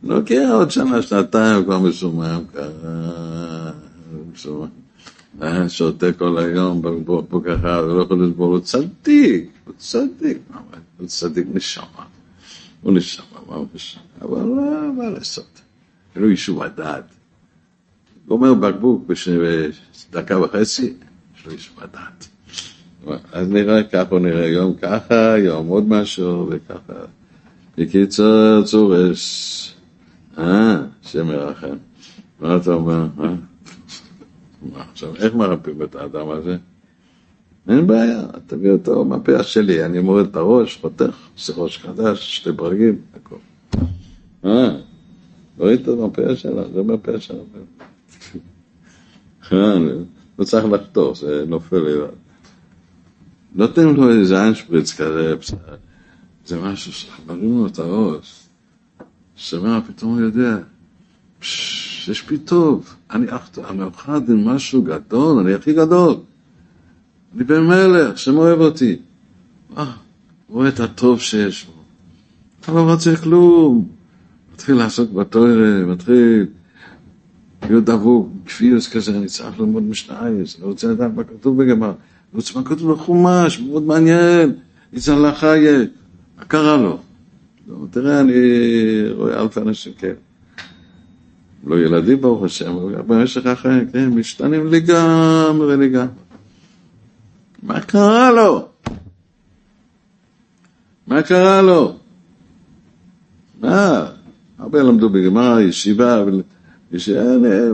לוקח עוד שנה, שנתיים, כבר מסומם ככה, מסומם. היה שותה כל היום בקבוק אחד, ולא יכול לסבול, הוא צדיק, הוא צדיק, הוא צדיק נשמה. הוא נשמה, נשמה? אבל לא, מה לעשות? כאילו יישוב הדעת. גומר בקבוק בדקה וחצי, יש לו יישוב הדעת. אז נראה ככה, נראה יום ככה, יום עוד משהו, וככה. בקיצור, צורש. אה, שם ירחם. מה אתה אומר? אה? עכשיו, איך מרפאים את האדם הזה? אין בעיה, תביא אותו מהפה שלי, אני מוריד את הראש, חותך, עושה ראש חדש, שתי ברגים, הכל. אה, מוריד אותו מהפה שלה, זה מהפה שלה. אה, לא צריך לחתוך, זה נופל לבד. נותנים לו איזה אנשפריץ כזה, זה משהו שמרים לו את הראש. שומע, פתאום הוא יודע, יש בי טוב, אני מאוחד עם משהו גדול, אני הכי גדול. אני בן מלך, שם אוהב אותי. אה, רואה את הטוב שיש בו. אתה לא רוצה כלום. מתחיל לעסוק בתוירה, מתחיל להיות דבוק, כפיוס כזה, אני צריך ללמוד משנייס, אני רוצה לדעת מה כתוב בגמר, אני רוצה מה כתוב בחומש, מאוד מעניין, איזה הלכה יהיה. מה קרה לו? לא, תראה, אני רואה אלפי אנשים כאלה. לא ילדים ברוך השם, אבל במשך החיים, כן, משתנים לגמרי לגמרי. מה קרה לו? מה קרה לו? מה? הרבה למדו בגמרא, ישיבה,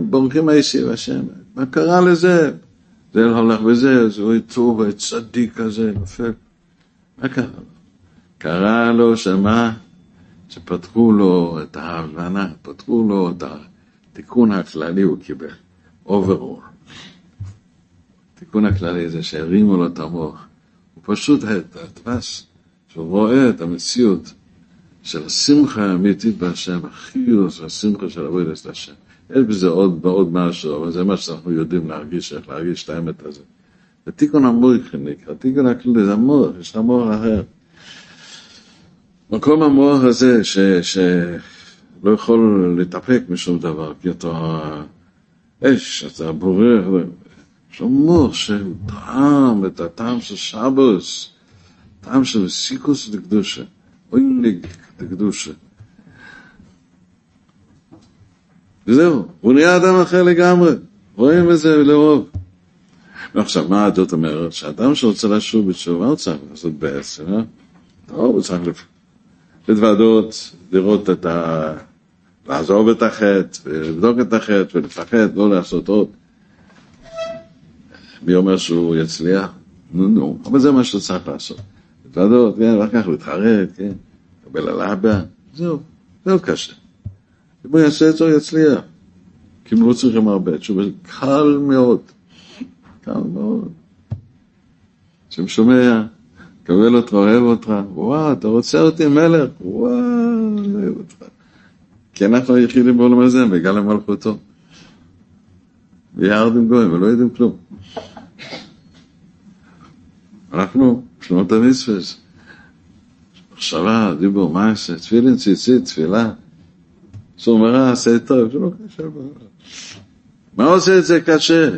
בורחים מהישיבה שם. מה קרה לזה? זה הולך בזה, זה הוא טוב, צדיק כזה, נופל. מה קרה לו? קרה לו שמה? שפתחו לו את ההבנה, פתחו לו את התיקון הכללי הוא קיבל, overall. התיקון הכללי זה שהרימו לו את המוח. הוא פשוט הדבש, שהוא רואה את המציאות של השמחה האמיתית בהשם, החיוס והשמחה של עבודת השם. יש בזה עוד, עוד משהו, אבל זה מה שאנחנו יודעים להרגיש, איך להרגיש את האמת הזה. זה תיקון המוח נקרא, תיקון הכללי, זה המוח, יש לך מוח אחר. מקום המוח הזה, ש, שלא יכול להתאפק משום דבר, כי אתה אש, אתה בורר, יש לו מוח שהוא טעם את הטעם של שבוס, טעם של סיקוס לקדושה, אויניג לקדושה. וזהו, הוא נהיה אדם אחר לגמרי, רואים את זה לרוב. ועכשיו, מה זאת אומרת? שאדם שרוצה לשוב בתשובה, הוא צריך לעשות בעצם, אה? לא, הוא צריך להתוודות, לראות את ה... לעזוב את החטא, ולבדוק את החטא, ולפחד, לא לעשות עוד. מי אומר שהוא יצליח? נו, נו, אבל זה מה שהוא צריך לעשות. להתוודות, כן, ואחר כך להתחרט, כן, לקבל על אבא, זהו, זהו קשה. אם הוא יעשה את זה, הוא יצליח. כי הם לא צריכים הרבה תשובה, קל מאוד, קל מאוד. שם שומע, קבל אותך, אוהב אותך, וואו, אתה רוצה אותי מלך, וואו, אוהב אותך. כי אנחנו היחידים בעולם הזה, בגלל מלכותו. וירדים גויים ולא יודעים כלום. אנחנו, שנות המצווס, מחשבה, דיבור, מעשה, תפילין, ציצית, תפילה. סור מרע, עשה טוב, זה לא קשה. מה עושה את זה קשה?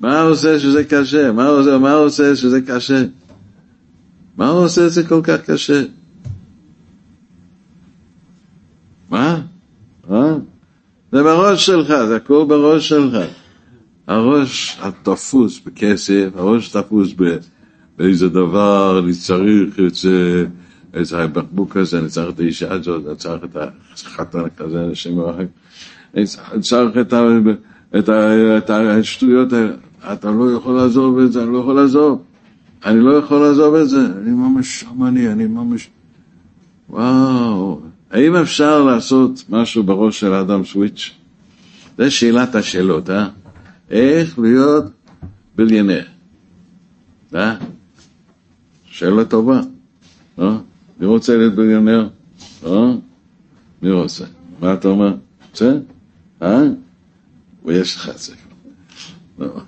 מה עושה שזה קשה? מה עושה, מה עושה שזה קשה? מה עושה את זה כל כך קשה? מה? אה? זה בראש שלך, זה הכל בראש שלך. הראש התפוס בכסף, הראש תפוס באיזה דבר, אני צריך את זה, איזה הבקבוק הזה, אני צריך את האישה הזאת, אני צריך את החתן כזה, השם ירחם, אני צריך את, ה, את, ה, את השטויות האלה, אתה לא יכול לעזוב את זה, אני לא יכול לעזוב, אני לא יכול לעזוב את זה, אני ממש שמאני, אני ממש... וואו, האם אפשר לעשות משהו בראש של האדם סוויץ'? זה שאלת השאלות, אה? איך להיות ביליונר, אה? שאלה טובה. אה? מי רוצה להיות ביליונר? אה? מי רוצה? מה אתה אומר? רוצה? אה? ויש לך את זה. לא.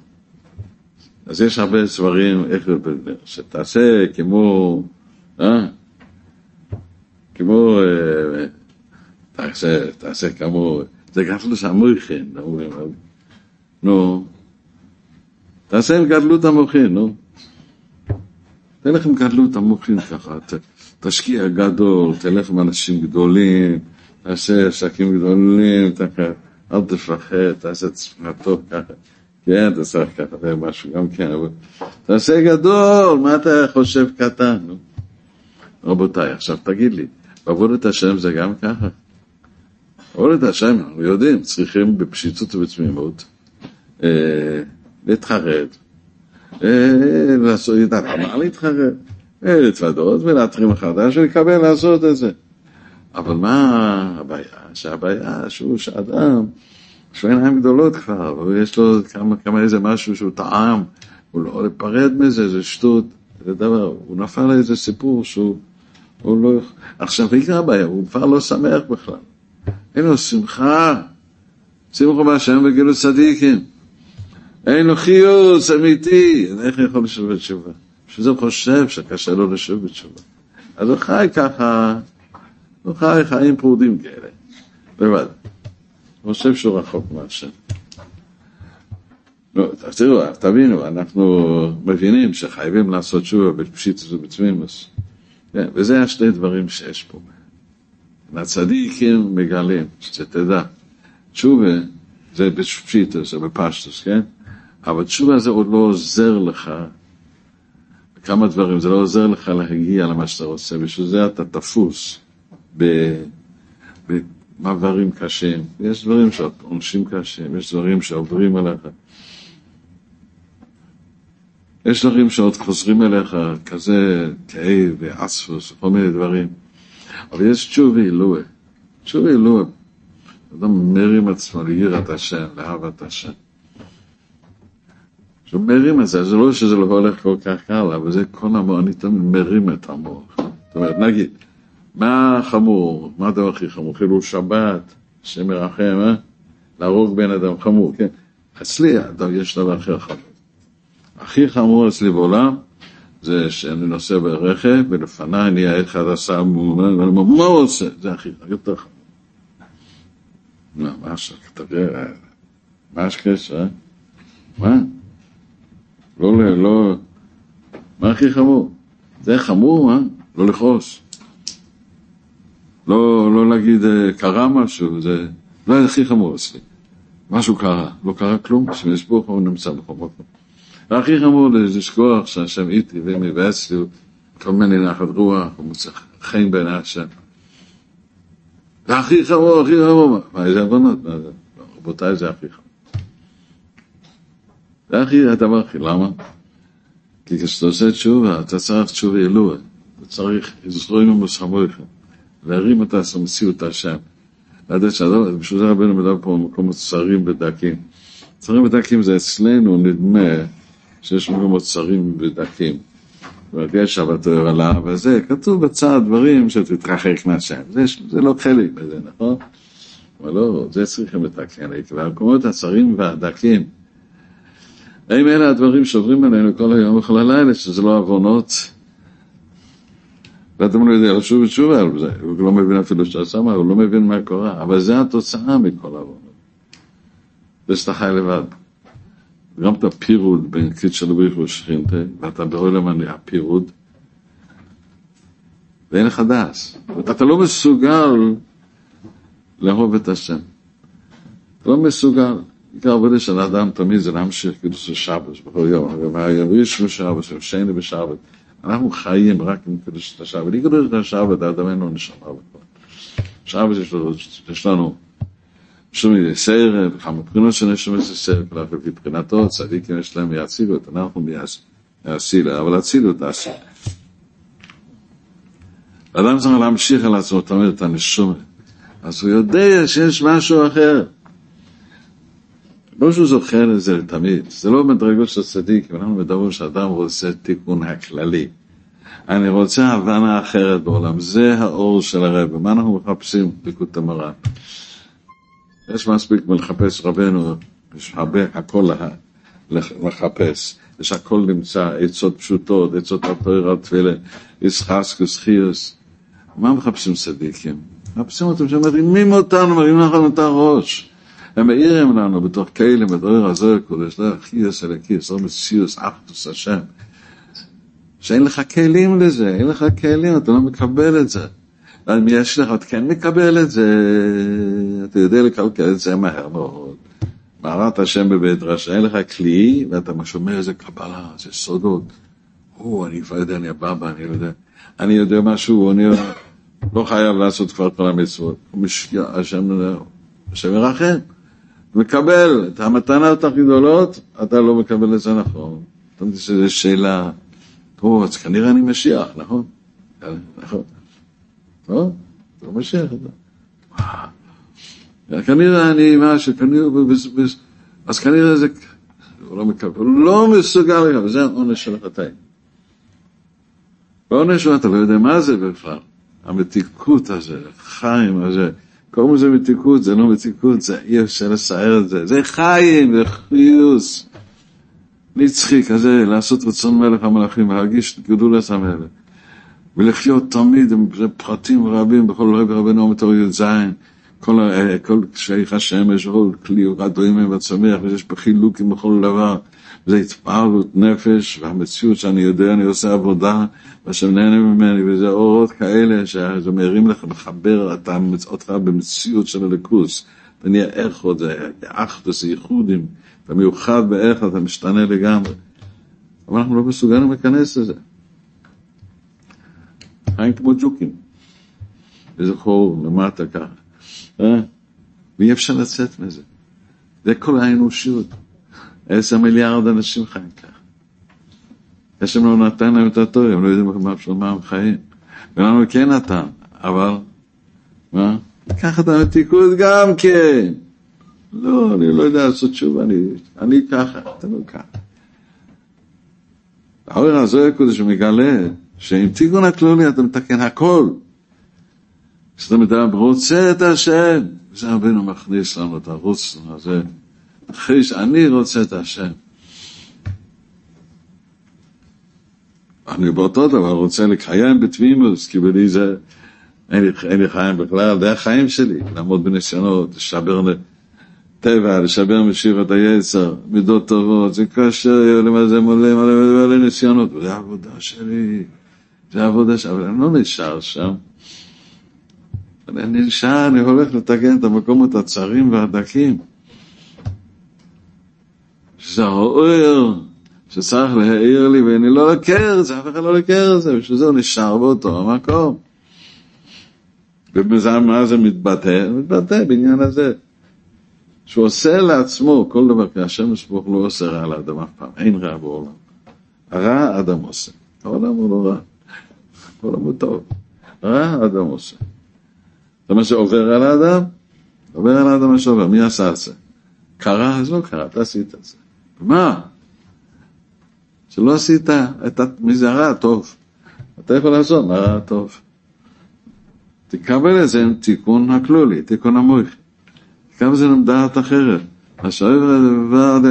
אז יש הרבה דברים, איך שתעשה כמו, אה? כמו, אה, תעשה, תעשה כמו, זה גדלות המוחין, נו, תעשה עם גדלות המוחין, נו. תלך עם גדלות המוחין ככה, תשקיע גדול, תלך עם אנשים גדולים, תעשה עסקים גדולים, אל תפחד, תעשה טוב ככה. כן, תעשה ככה, זה משהו גם כן, אבל תעשה גדול, מה אתה חושב קטן? רבותיי, עכשיו תגיד לי, בעבודת השם זה גם ככה? עבודת השם, אנחנו יודעים, צריכים בפשיטות ובתמימות אה, להתחרט, אה, לעשות, ידעת מה להתחרט, להתוודות ולהתרים מחדש ולקבל לעשות את זה. אבל מה הבעיה? שהבעיה שהוא שאדם, לו עיניים גדולות כבר, ויש לו כמה, כמה איזה משהו שהוא טעם, הוא לא להיפרד מזה, זה שטות, זה דבר, הוא נפל לאיזה סיפור שהוא, הוא לא, עכשיו עיקר הבעיה, הוא כבר לא שמח בכלל, אין לו שמחה, שמחו בהשם וגילו צדיקים, אין לו חיוס אמיתי, איך יכול לשוב בתשובה? זה הוא חושב שקשה לו לשוב בתשובה. אז הוא חי ככה, הוא חי חיים פרודים כאלה, לבד. הוא חושב שהוא רחוק מהשם. לא, תראו, תבינו, אנחנו מבינים שחייבים לעשות תשובה בפשיטוס ובתמימוס. כן, וזה השני דברים שיש פה. הצדיקים מגלים, שתדע, תשובה זה בפשיטוס או בפשטוס, כן? אבל תשובה זה עוד לא עוזר לך כמה דברים, זה לא עוזר לך להגיע למה שאתה רוצה, בשביל זה אתה תפוס במעברים קשים, יש דברים שעונשים קשים, יש דברים שעוברים עליך. יש דברים שעוד חוזרים אליך, כזה כאב ואספוס, כל מיני דברים. אבל יש תשובי אלוהי, תשובי אלוהי. אדם מרים עצמו ליראת השם, לאהבת השם. עכשיו מרים את זה, זה לא שזה לא הולך כל כך קל, אבל זה כל המוח, אני תמיד מרים את המוח. זאת אומרת, נגיד, מה חמור, מה הדבר הכי חמור? חילול שבת, השם מרחם, אה? להרוג בן אדם חמור, כן? אצלי יש דבר אחר חמור. הכי חמור אצלי בעולם זה שאני נוסע ברכב ולפניי נהיה אחד עשה ואני אומר, מה הוא עושה? זה הכי יותר חמור. מה עכשיו, תראה, מה יש קשר, אה? מה? לא, לא, מה הכי חמור? זה חמור, אה? לא לכעוס. לא, לא להגיד אה, קרה משהו, זה לא הכי חמור אצלי. משהו קרה, לא קרה כלום, שמש ברוך הוא נמצא בכל מקום. והכי חמור זה לשכוח שהשם איתי ומבאס לי כל מיני נחת רוח, הוא מוצא חן בעיני השם. והכי חמור, הכי חמור, מה, איזה הבנות? רבותיי, זה הכי חמור. זה הכי, הדבר הכי, למה? כי כשאתה עושה תשובה, אתה צריך תשובה אלוה. אתה צריך, זכרונו מוסחמויכם. להרים את המציאות השם. לדעת שהדבר, בשביל זה רבנו מדבר פה במקומות צרים ודקים. צרים ודקים זה אצלנו נדמה שיש מקומות צרים ודקים. זאת יש שבת עולה, וזה כתוב בצד דברים שתתרחק מהשם. זה, זה לא חלק בזה, נכון? אבל לא, זה צריכים לתקן. והמקומות הצרים והדקים, הם אלה הדברים שעוברים עלינו כל היום וכל הלילה, שזה לא עוונות. ואתם לא יודעים לשוב ותשובה על זה, הוא לא מבין אפילו שעשה מה, הוא לא מבין מה קורה, אבל זה התוצאה מכל העוונות. ושאתה חי לבד. גם את הפירוד בין קיצ'ר לבריך ושכינתה, ואתה בעולם הפירוד, ואין לך דס. אתה לא מסוגל לאהוב את השם. אתה לא מסוגל. עיקר עבודה של האדם תמיד זה להמשיך קידוש השבת בכל יום. ויש בשבת, שני בשבת. אנחנו חיים רק עם קידוש את השבת. בלי קידוש את השבת, האדם אין לו נשמה בכלל. שבת יש לנו שום סער, בכמה בחינות של נשמה זה סער, לפי מבחינתו, צדיקים יש להם יאצילו, אנחנו יאצילה, אבל אצילו תעשי. האדם צריך להמשיך על עצמו תמיד את הנשומה. אז הוא יודע שיש משהו אחר. לא שהוא זוכר את זה לתמיד, זה לא מדרגות של צדיק, אנחנו מדברים שאדם רוצה תיקון הכללי. אני רוצה הבנה אחרת בעולם. זה האור של הרב. מה אנחנו מחפשים? ליקוד המרן. יש מספיק מלחפש רבנו, יש הרבה הכל לחפש. יש הכל נמצא, עצות פשוטות, עצות התוירה, תפילה, ישחסקוס, חיוס. מה מחפשים צדיקים? מחפשים אותם שמרימים אותנו, מרימים לנו את הראש. הם מאירים לנו בתוך כלים, את אור הזוהר קודש, לא חיוס אלוקיס, לא מציוס, אחדוס השם. שאין לך כלים לזה, אין לך כלים, אתה לא מקבל את זה. אם יש לך, אתה כן מקבל את זה, אתה יודע לקלקל את זה מהר מאוד. מערת השם בבית רשע, אין לך כלי, ואתה שומע איזה קבלה, זה סודות. או, אני כבר יודע, אני הבבא, אני יודע. אני יודע משהו, אני לא חייב לעשות כבר כל המצוות. השם, השם ירחם. מקבל את המתנות הכי גדולות, אתה לא מקבל את זה נכון. אתה יודע שזו שאלה, טוב, אז כנראה אני משיח, נכון? נכון. לא? לא משיח. כנראה אני משהו, כנראה, אז כנראה זה, הוא לא מקבל, הוא לא מסוגל לקבל, זה העונש של החטאים. העונש אתה לא יודע מה זה בכלל, המתיקות הזה, החיים הזה, קוראים לזה מתיקות, זה לא מתיקות, זה אי אפשר לסער את זה, זה חיים, זה חיוס. נצחי כזה, לעשות רצון מלך המלאכים, להרגיש גדולת המלך. ולחיות תמיד עם פרטים רבים בכל רבי רבנו מתור י"ז. כל, כל שייך השמש, כל כלי הדוימים והצומח, ויש בחילוקים בכל דבר. זה התפעלות נפש, והמציאות שאני יודע, אני עושה עבודה, והשם נהנה ממני, וזה אורות כאלה, שזה מרים לך, מחבר אתה, אותך במציאות של הליכוס. אתה נהיה איכות, זה אחדוס, זה ייחודים, אתה מיוחד באיכות, אתה משתנה לגמרי. אבל אנחנו לא מסוגלים להיכנס לזה. חיים כמו ג'וקים. איזה חור למטה ככה. אה? ואי אפשר לצאת מזה. זה כל האנושות. עשר מיליארד אנשים חיים ככה. השם לא נתן להם את התור, הם לא יודעים מה הם חיים. ולנו כן נתן, אבל, מה? קח את המתיקות גם כן. לא, אני לא יודע לעשות תשובה, אני, אני ככה, אתה לא ככה. האור הזוהר הקודש מגלה שעם תיקון הכלולי אתה מתקן הכל. כשאתה מדבר, רוצה את השם, זה רבנו מכניס לנו את הרוץ הזה. אחרי שאני רוצה את השם. אני באותו דבר רוצה לקיים בתמימוס, כי בלי זה אין לי, אין לי חיים בכלל, זה החיים שלי, לעמוד בניסיונות, לשבר טבע, לשבר משירת היצר, מידות טובות, זה קשה, למה זה מלא מלא מלא ניסיונות, זה העבודה שלי, זה העבודה שלי, אבל אני לא נשאר שם. אני נשאר, אני הולך לתקן את המקומות הצרים והדקים. שזה האור שצריך להעיר לי, ואני לא לקר את זה, אף אחד לא לקר את זה, בשביל זה הוא נשאר באותו המקום. ובזה מה זה מתבטא? מתבטא בעניין הזה. שהוא עושה לעצמו כל דבר, כי השם ברוך לא עושה רע לאדם אף פעם, אין רע בעולם. הרע אדם עושה. העולם הוא לא רע, העולם הוא טוב. רע אדם עושה. זה מה שעובר על האדם, עובר על האדם מה שעובר, מי עשה את זה? קרה, אז לא קרה, אתה עשית את זה. מה? שלא עשית את הרע הטוב. אתה יכול לעשות מה הטוב. תקבל את זה עם תיקון הכלולי, תיקון המוח. תקבל את זה עם דעת אחרת. השואב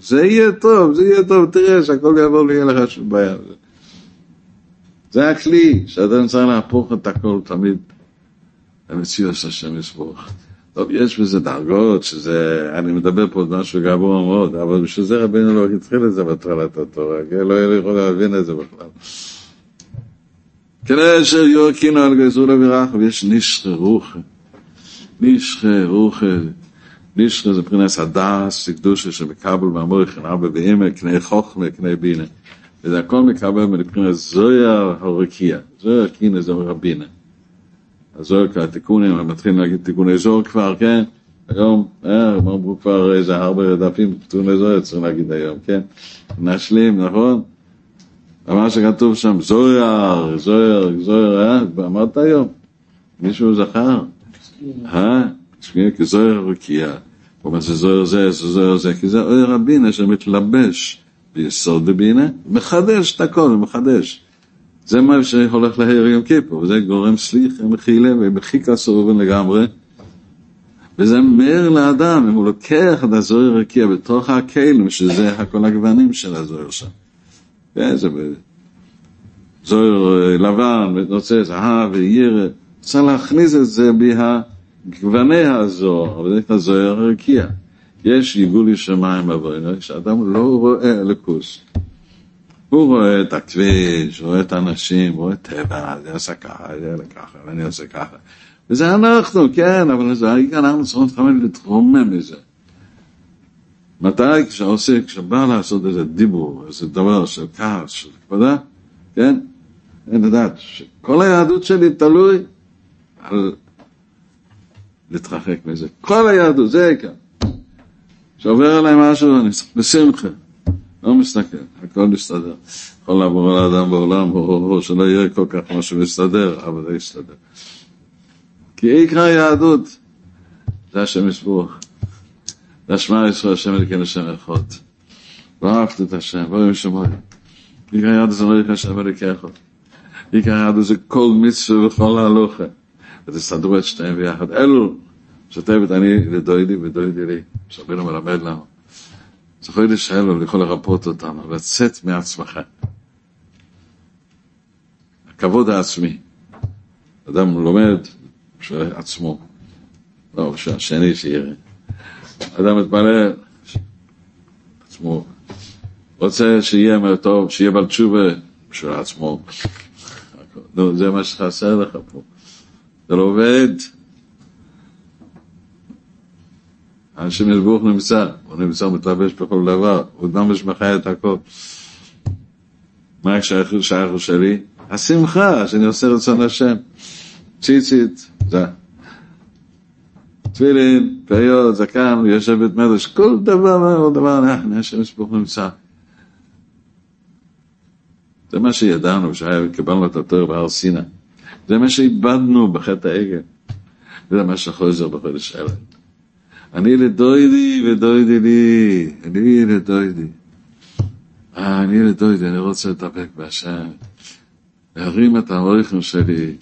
זה יהיה טוב, זה יהיה טוב, תראה שהכל יעבור לי, יהיה לך שום בעיה. זה הכלי שאתה צריך להפוך את הכל תמיד למציאות השם יסבוך. טוב, יש בזה דרגות, שזה, אני מדבר פה משהו גבוה מאוד, אבל בשביל זה רבינו לא התחיל את זה בהתחלת התורה, כן? לא היה יכול להבין את זה בכלל. כנראה אשר יורקינו על גזרו לבירך, ויש נשכה רוחה. נשכה רוחה. נשכה זה מבחינת הדס, קדושה שמקבל מהמורך, אבא ואמא, קנה חוכמה, קנה בינה. וזה הכל מקבל מבחינת זויה הרקיע. זויה קינה זה רבינה. הזוהר כבר תיקונים, הם מתחילים להגיד תיקוני זוהר כבר, כן? היום, אה, הם אמרו כבר איזה הרבה דפים תיקוני זוהר, צריכים להגיד היום, כן? נשלים, נכון? מה שכתוב שם, זוהר, זוהר, זוהר, אה? אמרת היום? מישהו זכר? אה? זוהר רקיע. הוא אומר שזוהר זה, זוהר זה, כי זה אוהר הבינה שמתלבש ביסוד הבינה, מחדש את הכל, מחדש. זה מה שהולך להעיר יום כיפור, וזה גורם סליחה, מחילה ומחיקה סובבים לגמרי. וזה מאיר לאדם, אם הוא לוקח את הזוהר הרקיע בתוך הכלים, שזה הכל הגוונים של הזוהר שם. כן, זה זוהר לבן, ונוצא זהב וירא, צריך להכניס את זה בגווני הזוהר, וזה נקרא זוהר הרקיע. יש עיגול שמיים עבורנו, שאדם לא רואה אלוקוס. הוא רואה את הכביש, רואה את האנשים, רואה טבע, זה עושה ככה, עושה ככה, ואני עושה ככה. וזה אנחנו, כן, אבל זה אנחנו צריכים להתחמם להתרומם מזה. מתי כשעושה, כשבא לעשות איזה דיבור, איזה דבר של כעס, של כבודה, כן? אין לדעת שכל היהדות שלי תלוי על להתרחק מזה. כל היהדות, זה העיקר. כשעובר עליי משהו, אני בשמחה. לא מסתכל, הכל מסתדר. יכול לעבור על האדם בעולם, או שלא יהיה כל כך משהו מסתדר, אבל זה יסתדר. כי עיקר היהדות זה השם יסבוך. זה השמע ישראל, השם אלוקינו השם אחד. ואהבת את השם, בואי ושמוי. עיקר היהדות זה לא יקרה השם אלוקיך. עיקר היהדות זה כל מצווה וכל ההלוכה. ותסתדרו את שתיהם ביחד. אלו שותפת אני לדוידי ודוידי לי, שרבינו מלמד לנו. זוכר לי שאלו, יכול לרפות אותנו, לצאת מעצמך. הכבוד העצמי. אדם לומד עצמו, לא בשביל השני שיראה. אדם מתפלל, עצמו. רוצה שיהיה טוב, שיהיה בעל תשובה בשביל עצמו. נו, זה מה שחסר לך פה. זה לא עובד. אנשים יסבוך נמצא, הוא נמצא, מתלבש בכל דבר, הוא ממש מחיה את הכל. מה השייך שלי? השמחה, שאני עושה רצון השם. ציצית, זה. תפילין, פריות, זקן, יושב בית מדרש, כל דבר, כל דבר, אנחנו, השם יסבוך נמצא. זה מה שידענו, שקיבלנו את התואר בהר סיני. זה מה שאיבדנו בחטא העגל. זה מה שחוזר בחודש אלן. אני לדוידי ודוידי לי, אני לדוידי. אה, אני לדוידי, אני רוצה לדבק בהשם. להרים את המוריכים שלי,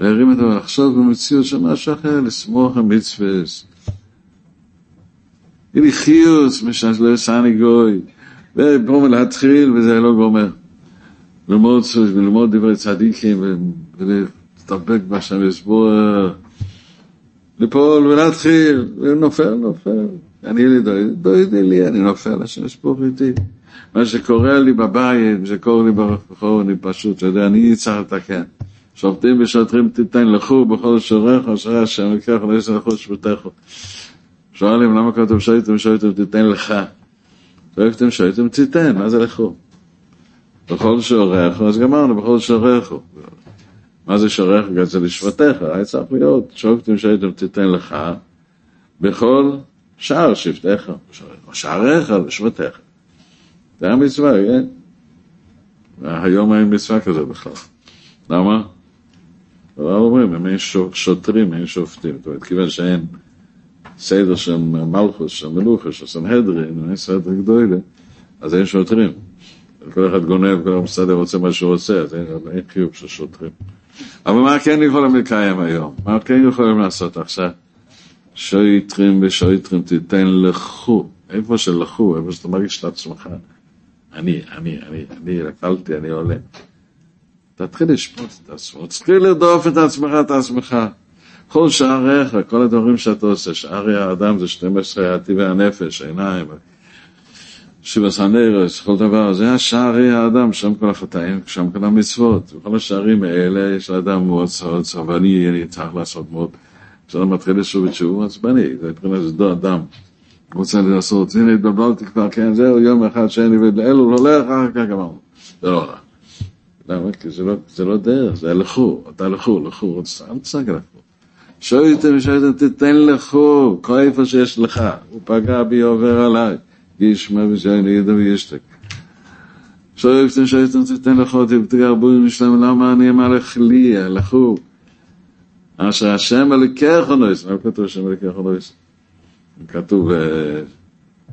להרים את ולחשוב במציאות של משהו אחר, לסמוך על מצווה. לי חיוס, משל לא יסעני גוי. ופה להתחיל וזה לא גומר. ללמוד, ללמוד דברי צדיקים ולהתדבק בהשם יסבור. ליפול ולהתחיל, ונופל, נופל. אני לי דואג לי, אני נופל, השם יספוך איתי. מה שקורה לי בבית, זה קורה לי ברחוב, אני פשוט, אתה יודע, אני צריך לתקן. שופטים ושוטרים תיתן לכו בכל שורך, אשרי השם, יקח לעשר אחוז שבותיך. שואלים למה כתוב שויתם שויתם תיתן לך. שויתם שויתם תיתן, מה זה לכו? בכל שורך, אז גמרנו, בכל שורך. מה זה שורך? זה לשבטיך, היה צריך להיות, שופטים שהייתם תיתן לך בכל שער שבטיך, שעריך לשבטיך. זה המצווה, כן? היום אין מצווה כזה בכלל. למה? אבל אומרים, אם אין שוטרים, אין שופטים. זאת אומרת, כיוון שאין סדר של מלכוס, של מלוכה, של סנהדרין, אין סדר גדולה, אז אין שוטרים. כל אחד גונב, כל אחד מסדר רוצה מה שהוא רוצה, אז אין, אין חיוב של שוטרים. אבל מה כן יכולים לקיים היום? מה כן יכולים לעשות עכשיו? שויטרים ושויטרים תיתן לכו. איפה שלכו, איפה שאתה מרגיש את עצמך. אני, אני, אני, אני, לקלתי, אני עולה. תתחיל לשפוט את עצמו, תתחיל לרדוף את עצמך, את עצמך. כל שעריך, כל הדברים שאתה עושה, שערי האדם זה 12 הטבעי הנפש, עיניים, שבעס הנרס, כל דבר, זה השערי האדם, שם כל החטאים, שם כל המצוות, וכל השערים האלה יש לאדם מאוד סרבני, אני צריך לעשות מאוד. כשאדם מתחיל לשוב ותשוב, עצבני, זה מבחינת זה אדם. רוצה לעשות, הנה התבלבלתי כבר, כן, זהו יום אחד שאין לי, ואלו הולך, אחר כך גמרנו. זה לא הולך. למה? כי זה לא, זה לא דרך, זה הלכו, אתה לכו, לכו, אל תשחק לכו. שויתם שויתם תתן לכו, כל איפה שיש לך, הוא פגע בי עובר עליי. ישמע ושאין ידע וישתק. שויפתם שויפתם תתן לך אותי ותגרבו משלם למה אני אמלך לי, הלכו. אשר השם אלוקיך נויס, מה כתוב השם אלוקיך נויס? כתוב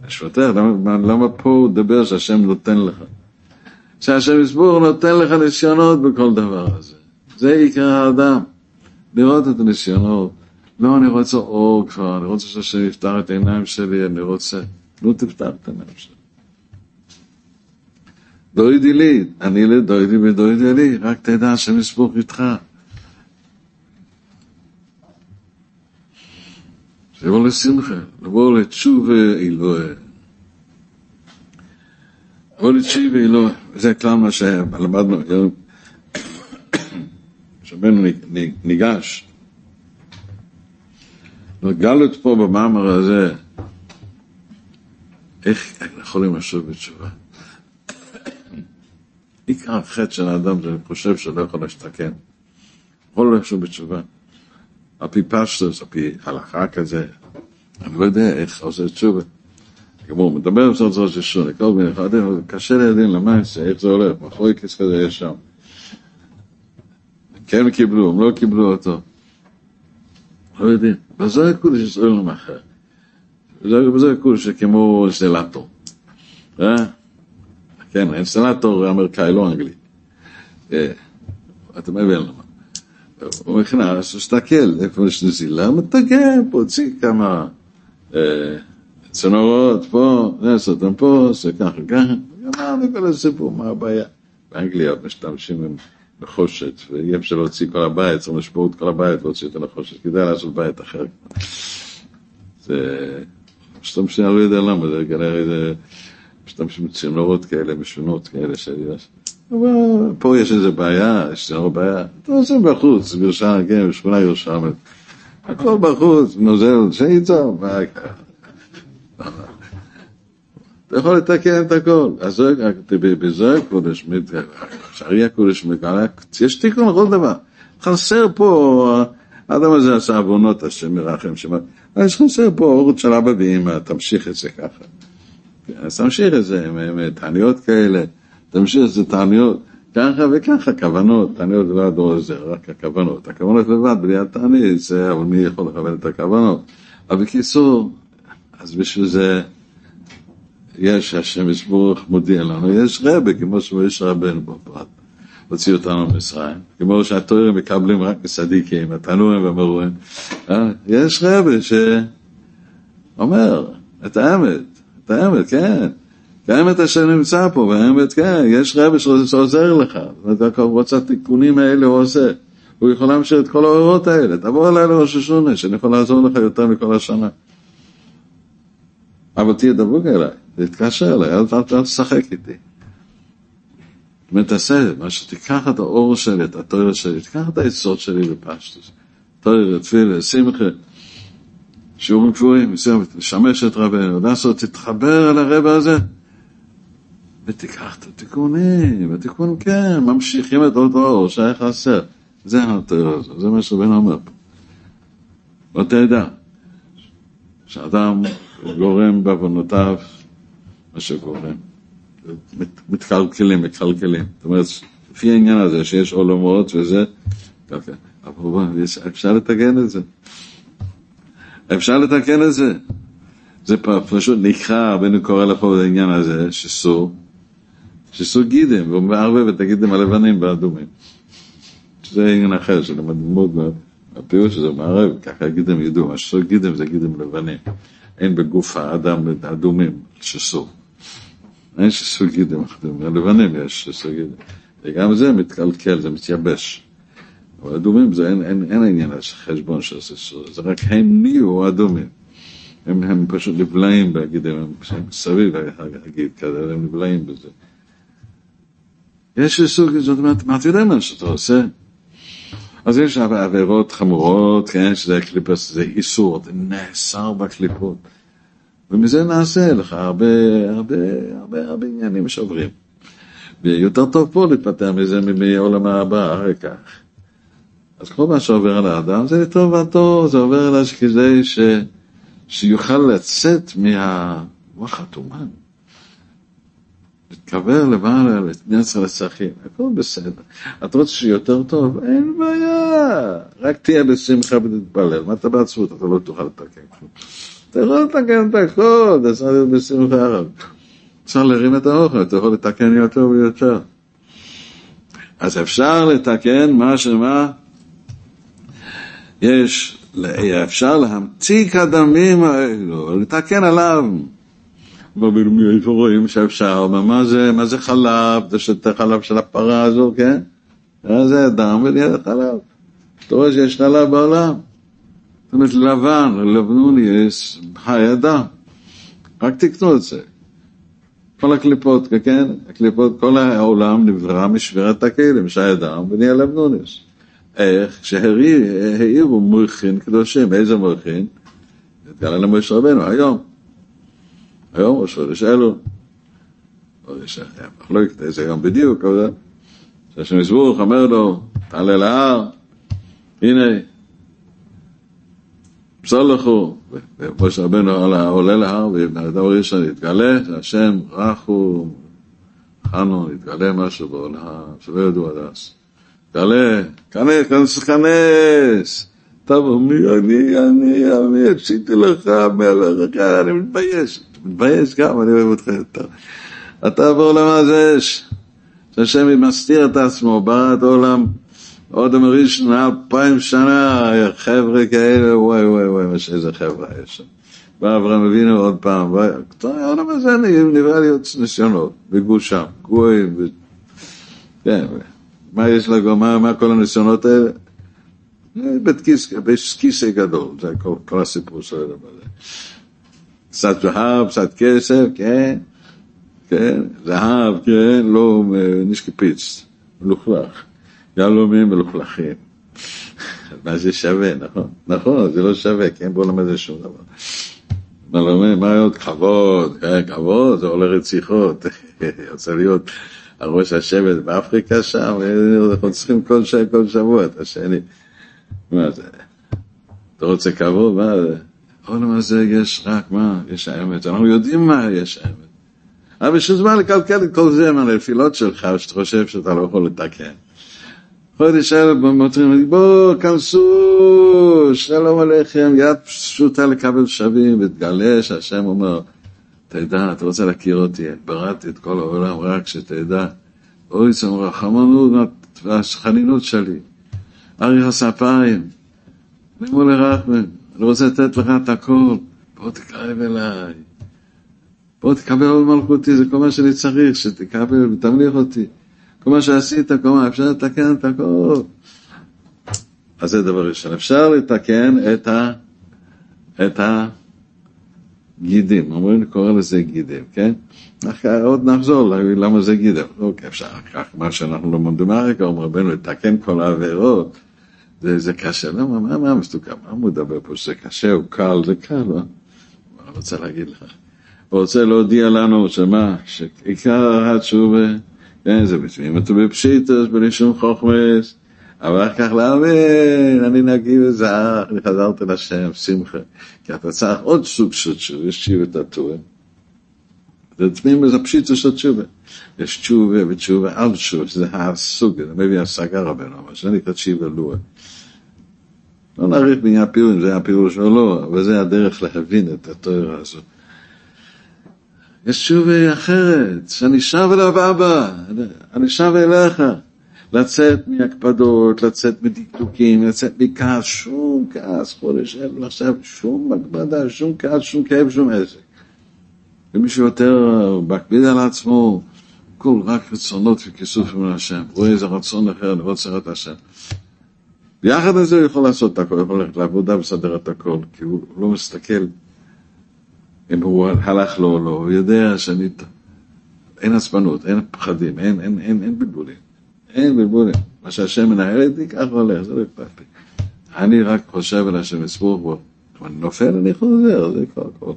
שפתח, למה, למה פה הוא דבר שהשם נותן לך? שהשם יסבור נותן לך ניסיונות בכל דבר הזה. זה עיקר האדם, לראות את הניסיונות. לא, אני רוצה אור כבר, אני רוצה שהשם יפתח את העיניים שלי, אני רוצה... נו, העיניים שלי. דוידי לי, אני לדוידי ודוידי לי, רק תדע השם יסבור איתך. שיבוא לשמחה, לבוא לתשובה אלוהי. לבוא לתשובה אלוהי, זה כלל מה שלמדנו היום. שבנו ניגש. גלות פה במאמר הזה, איך יכולים לשוב בתשובה? עיקר החטא של האדם זה חושב שלא יכול להשתכן. יכול לשוב בתשובה. על פי פשטוס, על פי הלכה כזה, אני לא יודע איך עושה תשובה. כמו מדבר עם סוף סוף ששונה, כל מיני חדים, קשה להבין למעשה, איך זה הולך, מחוי כס כזה יש שם. כן קיבלו, הם לא קיבלו אותו. לא יודעים. בזה הקודש ישראל לא בזה הקודש כמו אינסטלטור. אה? כן, אינסטלטור אמריקאי, לא אנגלי. אה, אתה מבין למה. הוא נכנס, מסתכל, איפה יש נזילה, מתגן, פה, הוציא כמה אה, צנורות, פה, נעשה אותם פה, עושה ככה, ככה, גמרנו כל הסיפור, מה הבעיה? באנגליה משתמשים עם נחושת, ואי אפשר להוציא כל הבית, צריך לשבור את כל הבית להוציא את הנחושת, כדאי לעשות בית אחר. זה... משתמשים, אני לא יודע למה, זה כנראה זה... משתמשים צינורות כאלה, משונות כאלה, שיש. אבל פה יש איזה בעיה, יש לנו בעיה, אתה עושה בחוץ, בירושלים, כן, בשכונה ירושלמית. הכל בחוץ, נוזל, שייצר, מה אתה יכול לתקן את הכל. אז בזוהר קודש, שערי הקודש יש תיקון לכל דבר. חסר פה, האדם הזה עשה עוונות, השם ירחם, יש חסר פה אורות של אבא ואמא, תמשיך את זה ככה. אז תמשיך את זה עם תעניות כאלה. תמשיך, זה תעניות, ככה וככה, כוונות, תעניות זה לא הזה, רק הכוונות. הכוונות לבד, בלי התענית, זה, אבל מי יכול לכוון את הכוונות? אבל בקיצור, אז בשביל זה יש, השם יסבורך מודיע לנו, יש רבה, כמו שיש רבנו בפרט, הוציא אותנו ממצרים, כמו שהתוירים מקבלים רק מסדיקים, התנועים והמרועים, אה? יש רבה שאומר את האמת, את האמת, כן. באמת אשר נמצא פה, באמת כן, יש רבי שעוזר לך, אומרת, רוצה התיקונים האלה הוא עושה. הוא יכול להמשיך את כל האורות האלה, תבוא אליי לראש השונה, שאני יכול לעזור לך יותר מכל השנה. אבל תהיה דבוק אליי, תתקשר אליי, אל תשחק איתי. אומרת, תעשה מה שתיקח את האור שלי, את התוארת שלי, תיקח את היסוד שלי בפשטוס. תוארת, תפילה, שמחה. שיעורים קבועים, לשמש את רבנו, לעשות, תתחבר אל הרבע הזה. ותיקח את התיקונים, התיקון כן, ממשיכים את אותו אור שהיה חסר. זה התיאור הזה, זה מה שבן אומר פה. ואתה יודע, שאדם גורם בעוונותיו מה שגורם. מתקלקלים, מקלקלים. זאת אומרת, לפי העניין הזה שיש עולמות וזה, אבל אפשר לתקן את זה. אפשר לתקן את זה. זה פשוט נקרא, רבנו קורא לפה בעניין הזה, שסור, שסוג גידם, והוא מערבב את הגידם הלבנים באדומים. שזה עניין אחר, שלמד ללמוד הפירוש הזה מערב, ככה גידם ידעו, מה שסוג גידם זה גידם לבנים. אין בגוף האדם אדומים שסוג. אין שסוג גידם אדומים, הלבנים יש שסוג גידם. וגם זה מתקלקל, זה מתייבש. אבל אדומים זה אין, אין, אין עניין של חשבון של ססור, זה רק הם נהיו אדומים. הם, הם פשוט נבלעים בגידם, הם סביב הגיד כזה, הם נבלעים בזה. יש סוג, זאת אומרת, מה אתה יודע מה שאתה עושה? אז יש עבירות חמורות, כן, שזה קליפוס, זה איסור, זה נאסר בקליפות. ומזה נעשה לך הרבה, הרבה, הרבה, הרבה עניינים שעוברים. ויותר טוב פה להתפטר מזה מעולם הבא, אחרי כך. אז כל מה שעובר על האדם זה לטובתו, זה עובר אליו כדי ש... שיוכל לצאת מהוואחת אומן. להתקבר למעלה, לנצר לצרכים, הכל בסדר. אתה רוצה שיהיה יותר טוב? אין בעיה. רק תהיה בשמחה ותתפלל. מה אתה בעצמות? אתה לא תוכל לתקן כלום. אתה יכול לתקן את הכל, אתה צריך להיות בשמחה. אפשר להרים את האוכל, אתה יכול לתקן יותר ויותר. אז אפשר לתקן מה שמה? יש, אפשר להמציא כדמים האלו, לתקן עליו. איפה רואים שאפשר, מה זה, מה זה חלב, זה שותה חלב של הפרה הזו, כן? זה דם ונהיה חלב. אתה רואה שיש חלב בעולם. זאת אומרת, לבן, חי אדם. רק תקנו את זה. כל הקליפות, כן? הקליפות, כל העולם נברא משבירת הכלים, שי אדם ונהיה לבנונס. איך? כשהעירו מויכין קדושים, איזה מויכין? התגלה למשה רבנו, היום. היום ראש חודש אלו. מחלוקת איזה יום בדיוק, אבל שהשם יסבורך אומר לו, תעלה להר, הנה, סלחו, ומשה רבנו עולה להר, ובאדם הראשון התגלה, השם רחו, חנו, התגלה משהו בעולם, שלא ידעו עד אז. התגלה, כנס, כנס, כנס. טוב, מי אני, אני, אני, עשיתי לך מלך, אני מתבייש, מתבייש גם, אני אוהב אותך יותר. אתה בעולם הזה, שהשם מסתיר את עצמו, ברא את העולם. אודם ראשון, אלפיים שנה, חבר'ה כאלה, וואי וואי וואי, איזה חבר'ה יש שם. בא אברהם אבינו עוד פעם, העולם הזה נראה לי עוד ניסיונות, בגושם, גויים, כן, מה יש לגו, מה כל הניסיונות האלה? בית כיסא גדול, זה כל הסיפור של הדבר הזה. קצת זהב, קצת כסף, כן, כן, זהב, כן, לא נשקפיץ, מלוכלך. יהלומים מלוכלכים. מה זה שווה, נכון? נכון, זה לא שווה, כי אין בעולם הזה שום דבר. מה מה עוד? כבוד, כן, כבוד, זה עולה רציחות. רוצה להיות הראש השבט באפריקה שם, אנחנו צריכים כל, ש... כל שבוע את השני. מה זה? אתה רוצה כבוד? מה זה? העולם הזה יש רק מה? יש האמת. אנחנו יודעים מה יש האמת. אבל בשביל זמן לקלקל את כל זה מהנפילות שלך, שאתה חושב שאתה לא יכול לתקן. חודש אלף במותרים, בואו, כנסו, שלום עליכם, יד פשוטה לקבל שווים, ותגלה שהשם אומר, תדע, אתה רוצה להכיר אותי, בראתי את כל העולם, רק שתדע, אוי, זה רחמנות והחנינות שלי, אריך הספיים, לימול לרחמן, אני רוצה לתת לך את הכל, בוא תקרב אליי, בוא תקבל עוד מלכותי, זה כל מה שאני צריך, שתקבל ותמליך אותי. כל מה שעשית, כל מה, אפשר לתקן את הכל. אז זה דבר ראשון. אפשר לתקן את, ה, את הגידים. אומרים, קורא לזה גידים, כן? עוד נחזור למה זה גידים. אוקיי, אפשר כך, מה שאנחנו לא לומדים מהרגע, אומר רבנו, לתקן כל העבירות. זה, זה קשה, למה, מה, מה מסתכל, מה הוא מדבר פה, שזה קשה, הוא קל, זה קל, לא? אני רוצה להגיד לך. הוא רוצה להודיע לנו שמה, שעיקר התשובה כן, זה בתמימות ובפשיטוס, בלי שום חוכמס, אבל אחר כך להאמין, אני נקי וזהר, אני חזרתי לשם, שמחה. כי אתה צריך עוד סוג של תשובה, יש תשובה תטועה. זה תמימות זה פשיטוס של תשובה. יש תשובה ותשובה על תשובה, שזה הסוג, זה מביא השגה רבנו, אבל זה נקרא תשובה לואה. לא נאריך בעניין פירוש, זה הפירוש או לא, אבל זה הדרך להבין את התואר הזאת. יש תשובה אחרת, שאני שב אליו אבא, אני שב אליך. לצאת מהקפדות, לצאת מדקדוקים, לצאת מכעס, שום כעס, חודש אלו עכשיו, שום הקפדה, שום כעס, שום כאב, שום עסק. ומי שיותר מקפיד על עצמו, כל רק רצונות וכיסוף מן השם, רואה איזה רצון אחר, אני רוצה את השם. ביחד עם זה הוא יכול לעשות את הכל, הוא יכול ללכת לעבודה ולסדר את הכל, כי הוא לא מסתכל אם הוא הלך לו או לא, הוא יודע שאני... אין עצבנות, אין פחדים, אין, אין, אין, אין בלבולים. אין בלבולים. מה שהשם מנהל איתי, ככה הולך, זה לא אכפת לי. אני רק חושב על השם יסבור בו. אני נופל, אני חוזר, זה כבר הכל.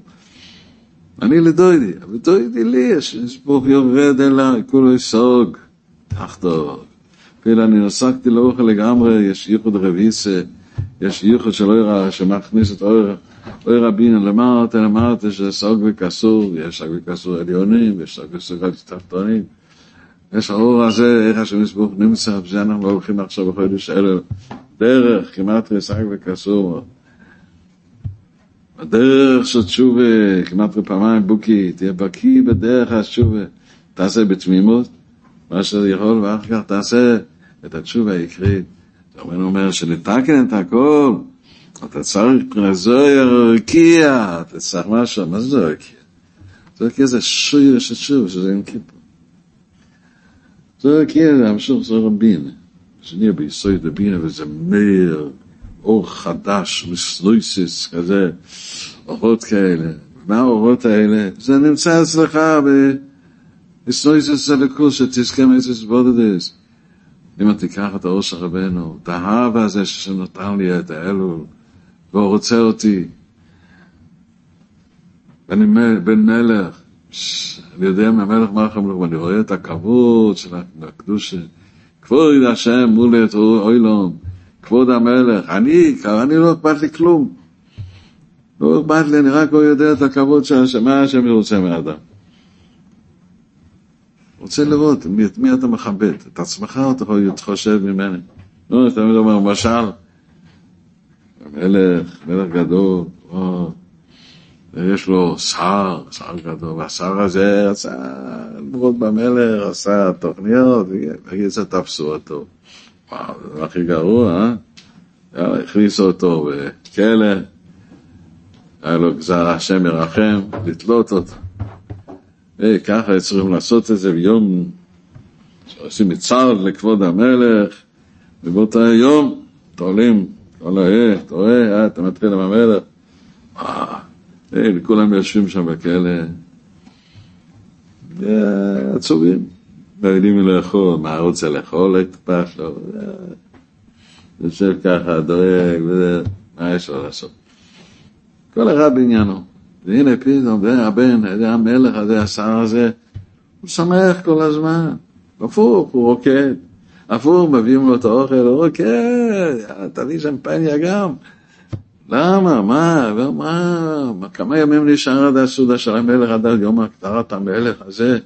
אני לדוידי, אבל דוידי לי, השם יסבור יורד אליי, כולו יסוג, תחתור. אפילו אני נסקתי לאוכל לגמרי, יש ייחוד רביסה, יש ייחוד שלא יראה, שמכניס את האור. אוי רבינו, למרת, למרת שסוג וקסור, יש סוג וקסור עליונים, יש סוג וקסור תחתונים. יש האור הזה, איך השם יסבוך נמצא, בזה אנחנו הולכים עכשיו בחודש אלו, דרך, כמעט סוג וקסור. בדרך של תשובה, כמעט פעמיים בוקי, תהיה בקיא בדרך התשובה, תעשה בתמימות, מה שאתה יכול, ואחר כך תעשה את התשובה העיקרית. רבנו אומר שלתקן את הכל, אתה צריך זוהר רקיע, אתה צריך משהו, מה זה זוהר רקיע? זוהר רקיע זה שיר של שוב, שזה עם כיפור. זוהר רקיע זה המשוך זוהר הבינה. שנהיה ביסוד הבינה וזה מאיר, אור חדש, מסלויסיס כזה, אורות כאלה. מה האורות האלה? זה נמצא אצלך בסלויסיס הליכוס, שתזכה מאיזה בודדס. אם תיקח את האור של רבנו, את האהבה הזה שנתן לי את האלול, והוא רוצה אותי, ואני בן מלך, אני יודע מהמלך מלכם ואני רואה את הכבוד של הקדושה, כבוד השם מול את אוילום, כבוד המלך, אני, אני לא אכפת לי כלום, לא אכפת לי, אני רק לא יודע את הכבוד של השם, מה השם רוצה מאדם. רוצה לראות את מי אתה מכבד, את עצמך או אתה חושב ממני. לא, אתה תמיד אומר, משל, מלך, מלך גדול, או, יש לו שר, שר גדול, והשר הזה עשה לראות במלך, עשה תוכניות, וגיסא תפסו אותו. וואו, זה הכי גרוע, אה? הכניסו אותו בכלא, היה לו גזר השם ירחם, לתלות אותו. וככה צריכים לעשות את זה ביום שעושים מצער לכבוד המלך, ובאותו יום תולים כל העת, אתה רואה, אה, אתה מתחיל עם המלך, אה, כולם יושבים שם בכלא, עצובים, לא יודעים לאכול, מה רוצה לאכול, לא אכפת לו, יושב ככה, דואג, מה יש לו לעשות? כל אחד בעניינו. והנה פתאום, זה הבן, זה המלך הזה, השר הזה, הוא שמח כל הזמן. הפוך, הוא רוקד. הפוך, מביאים לו את האוכל, הוא רוקד, תביא שמפניה גם. למה? מה? מה? מה? כמה ימים נשאר עד הסעודה של המלך, עד יום הכתרת המלך הזה?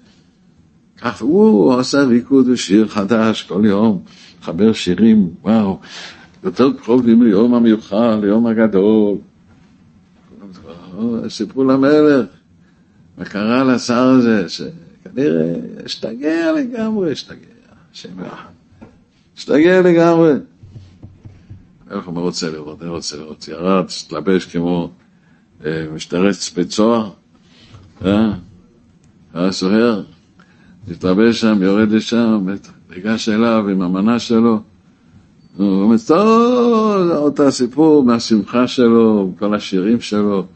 כך הוא עשה ריקוד ושיר חדש כל יום, חבר שירים, וואו, יותר קרובים ליום המיוחד, ליום הגדול. סיפרו למלך מה קרה לשר הזה, שכנראה השתגע לגמרי, השתגע, השם השתגע לגמרי. המלך אומר רוצה לראות, אני רוצה לראות, ירד, התלבש כמו אה, משתרץ בית סוהר, אה? היה סוהר, התלבש שם, יורד לשם, ניגש אליו עם המנה שלו, הוא אומר, טוב, אותה סיפור מהשמחה שלו, כל השירים שלו.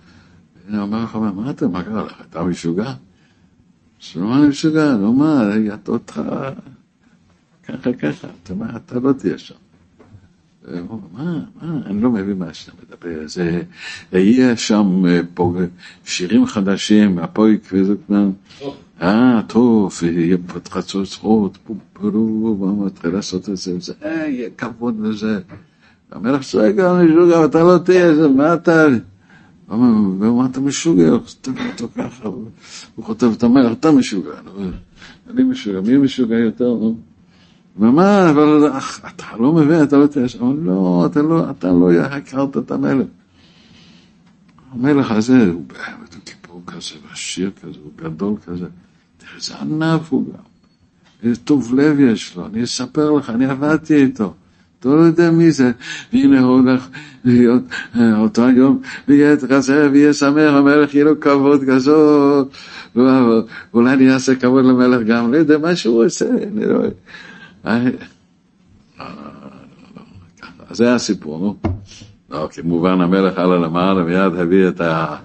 אני אומר לך, מה אתה, מה קרה לך? אתה משוגע? שלא אני משוגע? לא מה, אותך ככה ככה, אתה, מה, אתה לא תהיה שם. מה, מה, אני לא מבין מה שאתה מדבר, זה, יהיה שם אה, פה שירים חדשים, הפויק וזה כבר, אה, טוב, יהיה פה חצוצרות, פופרו, מתחיל לעשות את זה, זה, יהיה כבוד לזה. המלך צועק, משוגע, אתה לא תהיה, מה אתה... ומה אתה משוגע? הוא כותב אותו ככה, הוא כותב את המלך, אתה משוגע, אני משוגע, מי משוגע יותר, נו? ומה, אבל אתה לא מבין, אתה לא תהיה שם, לא, אתה לא, אתה לא הכרת את המלך. המלך הזה, הוא באמת, הוא כיפור כזה, ועשיר כזה, הוא גדול כזה, תראה איזה ענף הוא גם, איזה טוב לב יש לו, אני אספר לך, אני עבדתי איתו. אתה לא יודע מי זה, והנה הוא הולך להיות אה, אותו היום, ויהיה כזה, ויהיה שמח, המלך יהיה לו כבוד כזאת, ואולי אני אעשה כבוד למלך גם, לא יודע מה שהוא עושה, אני לא... אה, זה הסיפור, נו. לא, כמובן המלך עלה למעלה, מיד הביא את ה...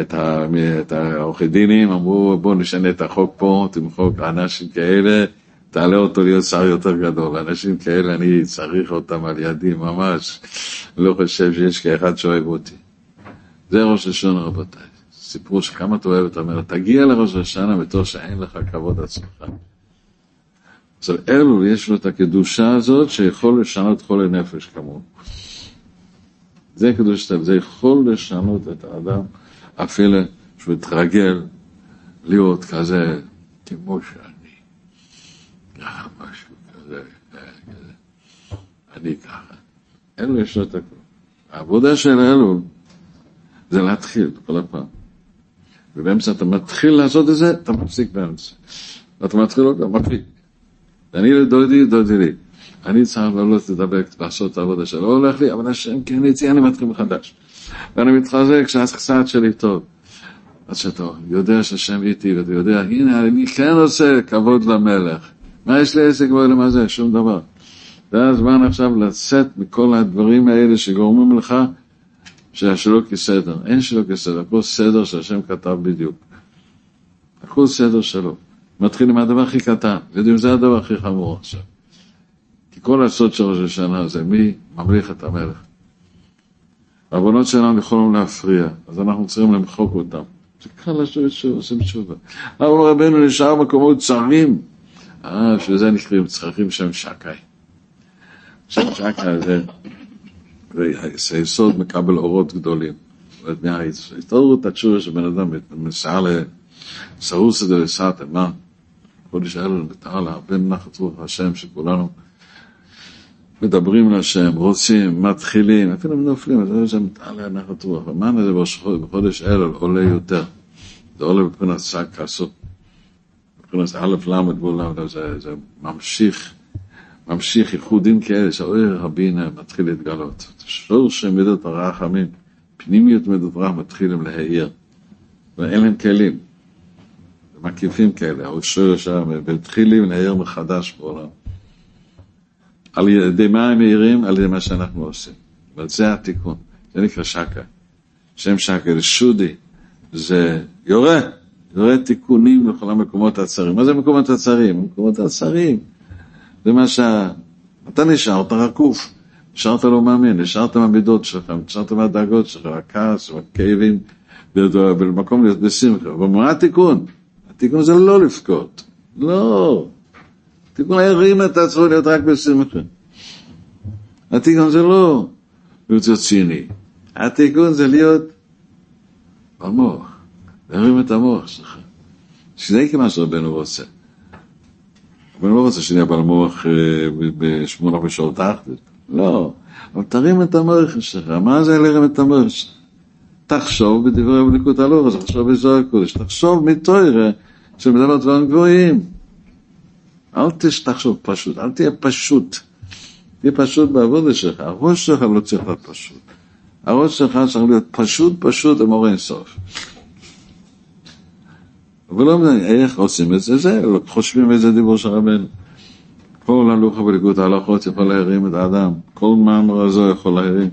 את, העורכי דינים, אמרו בואו נשנה את החוק פה, תמחוק אנשים כאלה, תעלה אותו להיות שר יותר גדול. אנשים כאלה, אני צריך אותם על ידי ממש, לא חושב שיש כאחד שאוהב אותי. זה ראש השנה רבותיי. סיפור שכמה אתה אוהב את המלך, תגיע לראש השנה בתור שאין לך כבוד עצמך. עכשיו אלול יש לו את הקדושה הזאת שיכול לשנות חולי נפש כמוהו. זה קדושת, זה יכול לשנות את האדם אפילו שהוא יתרגל להיות כזה כמו שאני. ככה משהו כזה, כזה. אני ככה. אלו יש לו את הכול. העבודה של אלו זה להתחיל כל הפעם. ובאמצע אתה מתחיל לעשות את זה, אתה מפסיק באמצע. ואתה מתחיל עוד פעם, מפסיק. ואני לדודי, דודי לי. אני צריך לעלות לדבר, לעשות את העבודה שלו, לא הולך לי, אבל השם כן איתי, אני מתחיל מחדש. ואני מתחזק שהקצת שלי טוב. אז שאתה יודע שהשם איתי, ואתה יודע, הנה, אני כן עושה כבוד למלך. מה יש לי עסק בעולם הזה? שום דבר. זה הזמן עכשיו לצאת מכל הדברים האלה שגורמים לך שהשלו כסדר. אין שלו כסדר, הכל סדר שהשם כתב בדיוק. הכל סדר שלו. מתחיל עם הדבר הכי קטן, יודעים, זה הדבר הכי חמור עכשיו. כי כל הסוד של ראש השנה זה מי ממליך את המלך. העוונות שלנו יכולים להפריע, אז אנחנו צריכים למחוק אותם. זה קל לעשות שוב, עושים תשובה. אבל רבנו נשאר מקומות צרים. אה, שזה נקראים צרכים שהם שקאי. שם שקאי זה, זה יסוד מקבל אורות גדולים. זאת אומרת, מההתעוררות התשובה של בן אדם מסעה לסרוסא דלסתא, מה? חודש אלו נתן לה הרבה נחת רוח השם שכולנו מדברים להשם, רוצים, מתחילים, אפילו נופלים, אז זה נתן לה נחת רוח. ומה זה בחודש אלו עולה יותר? זה עולה מבחינת שק כסות. מבחינת א' ל' גבול זה, זה ממשיך, ממשיך ייחודים כאלה שהאויר הבינה מתחיל להתגלות. שורש מידות הרחמים, פנימיות מידות הרחם מתחילים להעיר. ואין להם כלים. מקיפים כאלה, או שורש מתחילים להעיר מחדש בעולם. על ידי מה הם מעירים? על ידי מה שאנחנו עושים. אבל זה התיקון, זה נקרא שקה. שם שקה זה שודי, זה יורה. רואה תיקונים לכל המקומות הצרים. מה זה מקומות הצרים? מקומות הצרים. זה מה שה... אתה נשארת רקוף, נשארת לא מאמין, נשארת מהמידות שלך, נשארת מהדאגות שלך, הכעס, הכאבים, במקום בשמחה. ומה התיקון? התיקון זה לא לבכות. לא. התיקון להרים את עצמו להיות רק בשמחה. התיקון זה לא להיות ציני. התיקון זה להיות במוח. להרים את המוח שלך. שזה מה שרבנו רוצה. רבנו לא רוצה שנהיה בעל מוח אה, בשמונה בשעות תחתית. לא, אבל תרים את המוח שלך. מה זה להרים את המוח שלך? תחשוב בדברי בליקוד הלוח, תחשוב בזוהר הקודש, תחשוב מתוירה שמדבר דברים גבוהים. אל תחשוב פשוט, אל תהיה פשוט. תהיה פשוט בעבודה שלך. הראש שלך לא צריך להיות פשוט. הראש שלך צריך להיות פשוט פשוט למורה אינסוף. אבל לא מבין איך עושים את זה, זה, חושבים איזה דיבור של רבנו. כל הלוך בליגות ההלכות יכול להרים את האדם, כל מאמר הזו יכול להרים.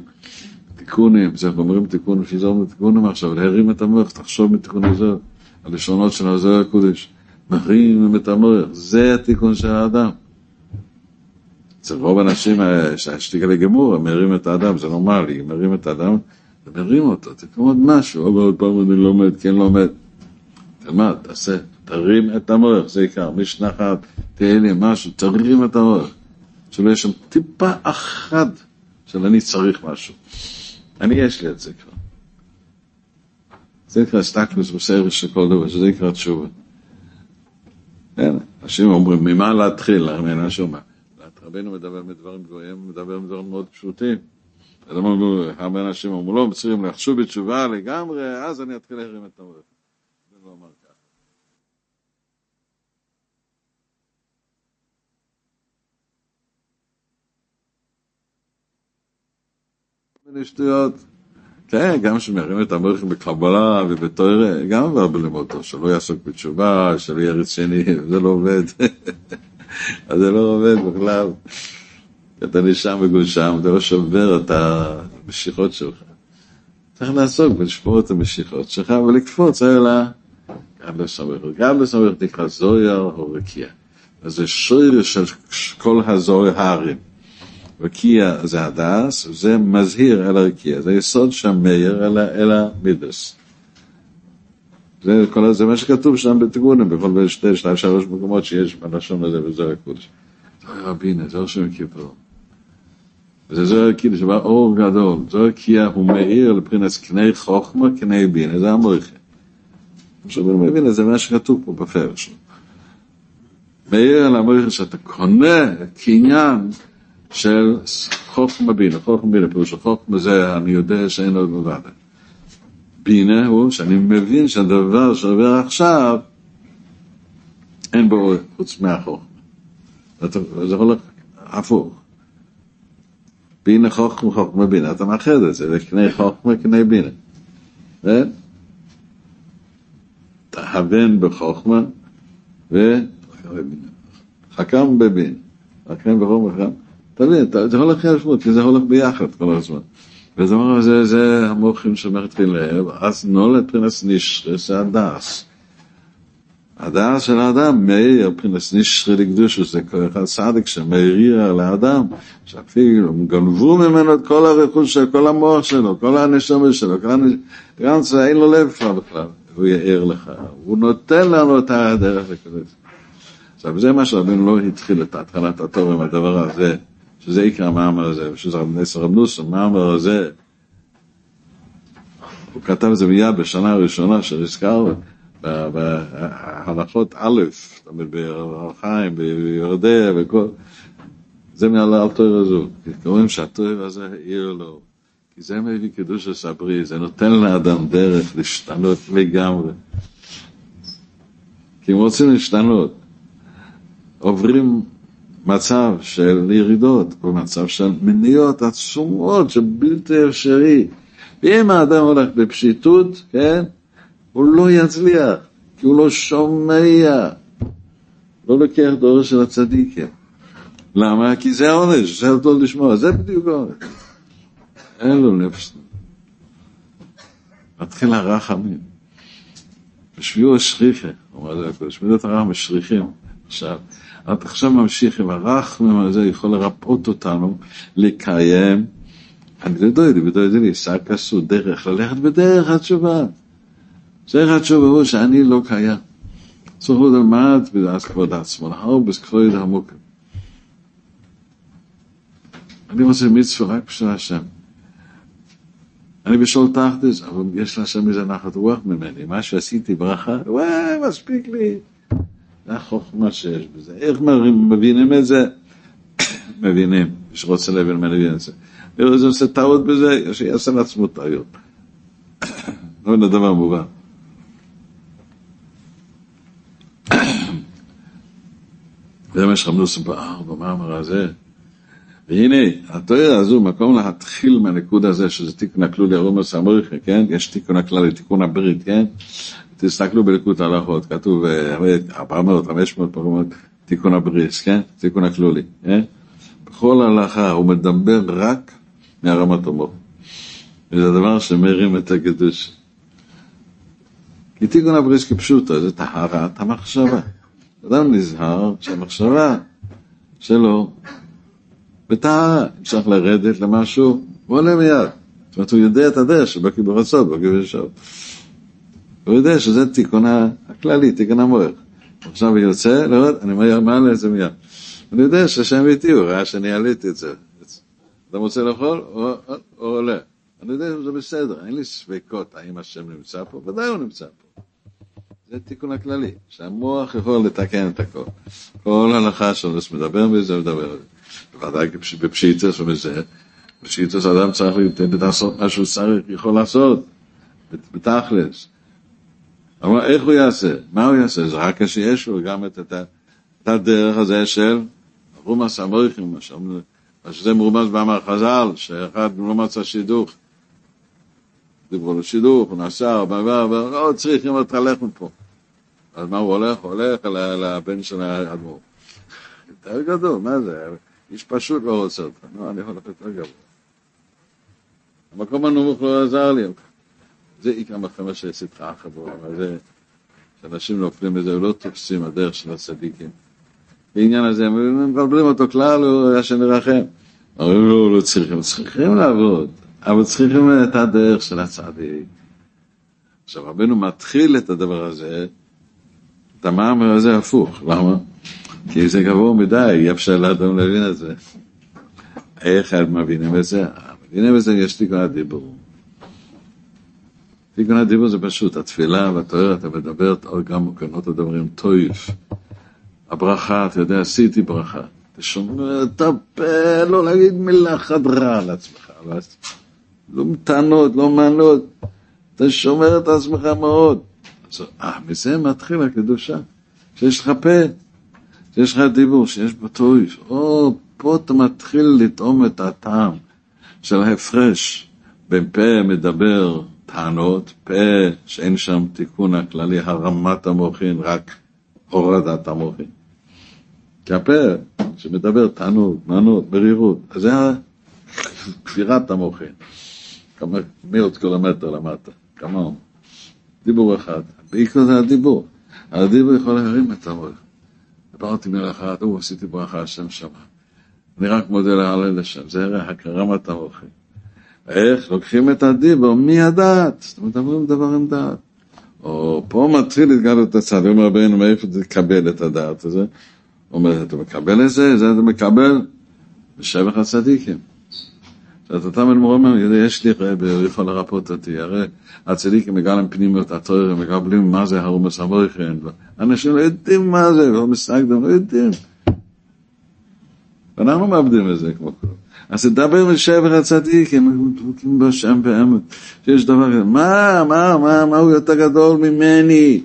תיקונים, זה אומרים תיקונים, שיזור מתיקונים עכשיו, להרים את המוח, תחשוב מתיקון הזו, הלשונות של הזוהר הקודש, מרים את המוח, זה התיקון של האדם. אצל רוב האנשים שהשתיקה לגמור, הם מרים את האדם, זה נורמלי, מרים את האדם, ומרים אותו, תקום עוד משהו, אבל עוד פעם אני לומד, כן לומד. תלמד, תעשה, תרים את המוח, זה עיקר, משנה אחת, תהילים, משהו, תרים את המוח. שלא יהיה שם טיפה אחת של אני צריך משהו. אני, יש לי את זה כבר. זה נקרא סטקלוס בסרט של כל דבר, שזה נקרא תשובה. כן, אנשים אומרים, ממה להתחיל? אין שום מה. רבנו מדבר מדברים גבוהים, מדבר מדברים מאוד פשוטים. הרבה אנשים אמרו, לא, צריכים לחשוב בתשובה לגמרי, אז אני אתחיל להרים את המוח. מיני שטויות. כן, גם שמרים את המוח בקבלה ובתוירה, גם בלימוד טוב, שלא יעסוק בתשובה, שלא יהיה רציני, זה לא עובד. אז זה לא עובד בכלל. אתה נשאר מגושם, אתה לא שובר את המשיכות שלך. צריך לעסוק ולשבור את המשיכות שלך ולקפוץ, אלא גם בסמך, גם בסמך נקרא זויר או רקיע. אז זה שיר של כל הזויר הערים. רקיע זה הדס, זה מזהיר אל הרקיע, זה יסוד שם מאיר אל המידס. זה, כל, זה מה שכתוב שם בתיקונים, בכל שתי, שתיים, שלוש מקומות שיש בלשון הזה בזוהר הקודש. זוהר רבינה, זוהר שם כיפור. וזה זוהר כאילו שבא אור גדול, זוהר קיע הוא מאיר לבחינת קני חוכמה, קני בינה, זה המויכה. עכשיו הוא מבין, זה מה שכתוב פה בפרש. מאיר על המויכה שאתה קונה קניין של חוכמה בינה, חוכמה בינה, פירוש החוכמה זה אני יודע שאין עוד מלבד. בינה הוא שאני מבין שהדבר שעובר עכשיו אין בו חוץ מהחוכמה. זה הולך הפוך. בינה חוכמה חוכמה בינה, אתה מאחד את זה, לקנה חוכמה קנה בינה. כן? תהבן בחוכמה וחכם בבין. חכם בחוכמה וחכם. תבין, זה הולך ישבות, כי זה הולך ביחד כל הזמן. וזה אומר, זה, זה המוחים של מערכת חילב, אז נולד פרינס נשרס הדס. הדס של האדם מאיר פרינס נשרה לקדוש, זה כל אחד צדיק שמאיר לאדם, שאפילו גנבו ממנו את כל הרכוש שלו, כל המוח שלו, כל הנשמה שלו, כל הנשמה, אין לו לב כבר בכלל, הוא יאיר לך, הוא נותן לנו את הדרך לקדוש. עכשיו זה מה שרבינו לא התחיל את התחלת התור עם הדבר הזה. שזה עיקר המאמר הזה, שזה נס רב נוסה, המאמר הזה, הוא כתב את זה מיד בשנה הראשונה שהזכרנו, בהלכות א', זאת אומרת, חיים, בירדיה וכל, זה מעל האלתור הזו, קוראים שהתור הזה העיר לו, כי זה מביא קידוש הסברי, זה נותן לאדם דרך להשתנות לגמרי. כי הם רוצים להשתנות, עוברים מצב של ירידות, במצב של מניות עצומות, שבלתי אפשרי. ואם האדם הולך בפשיטות, כן, הוא לא יצליח, כי הוא לא שומע. לא לוקח דור של הצדיקים. למה? כי זה העונש, זה אותו לשמוע, זה בדיוק העונש. אין לו נפש. מתחיל הרחמים. ושביעו השריחה, אומר זה הקודש, מידות הרחם השריחים. עכשיו, אתה עכשיו ממשיך עם הרחמם הזה, יכול לרפאות אותנו, לקיים. אני לא יודע, לא יודע שק עשו דרך, ללכת בדרך התשובה. דרך התשובה הוא שאני לא קיים. צריך ללמד בדעת כבוד עצמו, להרבה כבוד עמוק. אני רוצה מצווה רק בשביל השם. אני בשול תחתיס, אבל יש להשם איזה נחת רוח ממני. מה שעשיתי ברכה, וואי, מספיק לי. זה החוכמה שיש בזה. איך מבינים את זה? מבינים. מי שרוצה להבין מבין את זה. אם זה עושה טעות בזה, שיעשה לעצמו טעויות. לא יודע דבר מובן. זה מה שרמנו סבאר במאמר הזה. והנה, התואר הזו, מקום להתחיל מהנקוד הזה, שזה תיקון הכלולי ארומוס המוריכה, כן? יש תיקון הכללי, תיקון הברית, כן? תסתכלו בלקוט הלכות, כתוב 400, 500 פעמים תיקון הבריס, כן? תיקון הכלולי, כן? בכל הלכה הוא מדבר רק מהרמת המוח. וזה דבר שמרים את הקדוש. כי תיקון הבריס כפשוטו, זה טהרת המחשבה. אדם נזהר שהמחשבה שלו בטהרה, צריך לרדת למשהו, הוא עולה מיד. זאת אומרת, הוא יודע את הדרך שבקי ברצות, בקי בשעות. הוא יודע שזה תיקון הכללי, תיקון המוח. עכשיו הוא יוצא לראות, אני מעלה את זה מיד. אני יודע שהשם איתי, הוא ראה שאני עליתי את זה. אתה רוצה לאכול, או, עולה. אני יודע שזה בסדר, אין לי ספקות האם השם נמצא פה, ודאי הוא נמצא פה. זה תיקון הכללי, שהמוח יכול לתקן את הכל. כל הלכה שלו מדבר בזה, מדבר בזה. בוודאי בפשיטס ובזה, בפשיטס אדם צריך לעשות מה שהוא צריך, יכול לעשות, בתכלס. אבל איך הוא יעשה? מה הוא יעשה? זה רק כשיש לו גם את, הדרך הזה של רומס המויכים, שזה מרומז באמר חז"ל, שאחד לא מצא שידוך, דיברו לו שידוך, הוא נסע, ולא צריכים אותך לך מפה. אז מה הוא הולך? הוא הולך לבן של האדמו"ר. יותר גדול, מה זה? איש פשוט לא רוצה אותך. נו, אני הולך יותר גבוה. המקום הנמוך לא עזר לי. זה עיקר מלחמה של סדחה החבורה, זה שאנשים נופלים בזה ולא תופסים הדרך של הצדיקים. בעניין הזה, הם מבלבלים אותו כלל, הוא היה שנרחם. אומרים לו, לא צריכים, צריכים לעבוד, אבל צריכים את הדרך של הצדיק. עכשיו, רבנו מתחיל את הדבר הזה, את המאמר הזה הפוך, למה? כי זה גבוה מדי, אי אפשר לאדם להבין את זה. איך הם מבינים את זה? מבינים את זה, יש לי כבר הדיבור. תיקון הדיבור זה פשוט, התפילה והתואר, אתה מדבר, גם מוקנות הדברים טויף. הברכה, אתה יודע, עשיתי ברכה. אתה שומר את הפה, לא להגיד מילה אחת רע על עצמך. לא טענות, לא מענות. אתה שומר את עצמך מאוד. אז, אה, מזה מתחיל הקדושה. שיש לך פה, יש לך דיבור שיש בו טויף, או פה אתה מתחיל לטעום את הטעם של ההפרש בין פה מדבר טענות, פה שאין שם תיקון הכללי, הרמת המוחין, רק הורדת המוחין. כי הפה שמדבר טענות, מענות, ברירות, אז זה כפירת המוחין. כמה מאות קילומטר למטה, כמה דיבור אחד. בעיקר זה הדיבור. הדיבור יכול להרים את המוח. דיברתי מילה אחת, הוא עשיתי ברכה, השם שמע. אני רק מודה להלל לשם, זה הרי הקרמת המוחין. איך? לוקחים את הדיבור מהדעת, זאת אומרת, אומרים דבר עם דעת. או פה מתחיל להתגלות הצד, אומר רבינו, מאיפה תקבל את הדעת הזה? אומר, אתה מקבל את זה? זה אתה מקבל בשבח הצדיקים. שאתה תמיד מורה יודע, יש לי רבי, הוא יכול לרפות אותי, הרי הצדיקים מגלים פנימיות התואר, מקבלים מה זה הרומס המויכן, אנשים לא יודעים מה זה, לא מסגדם, לא יודעים. ואנחנו מאבדים את זה כמו כולם. אז תדבר משבח הצדיקים, דבוקים בשם באמת, שיש דבר כזה, מה, מה, מה, מה הוא יותר גדול ממני?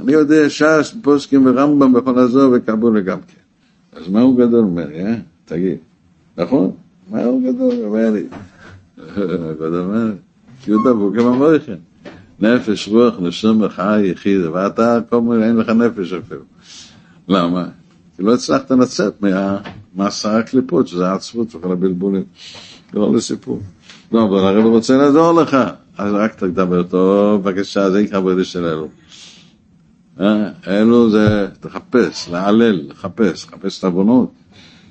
אני יודע ש"ס, פוסקים ורמב"ם בכל הזו וקבולה גם כן. אז מה הוא גדול ממני, אה? תגיד. נכון? מה הוא גדול ממני? גדול ממני. יהודה בוקר במויכן. נפש, רוח, נשום, חי, יחיד, ואתה כל מיני, אין לך נפש אפילו. למה? כי לא הצלחת לצאת מהמסע הקליפות, שזה העצבות וכל הבלבולים. לא לסיפור. לא, אבל הרב רוצה לעזור לך, אז רק תדבר טוב, בבקשה, זה יקרה בדי של אלו. אה, אלו זה לחפש, להעלל, לחפש, לחפש את העוונות,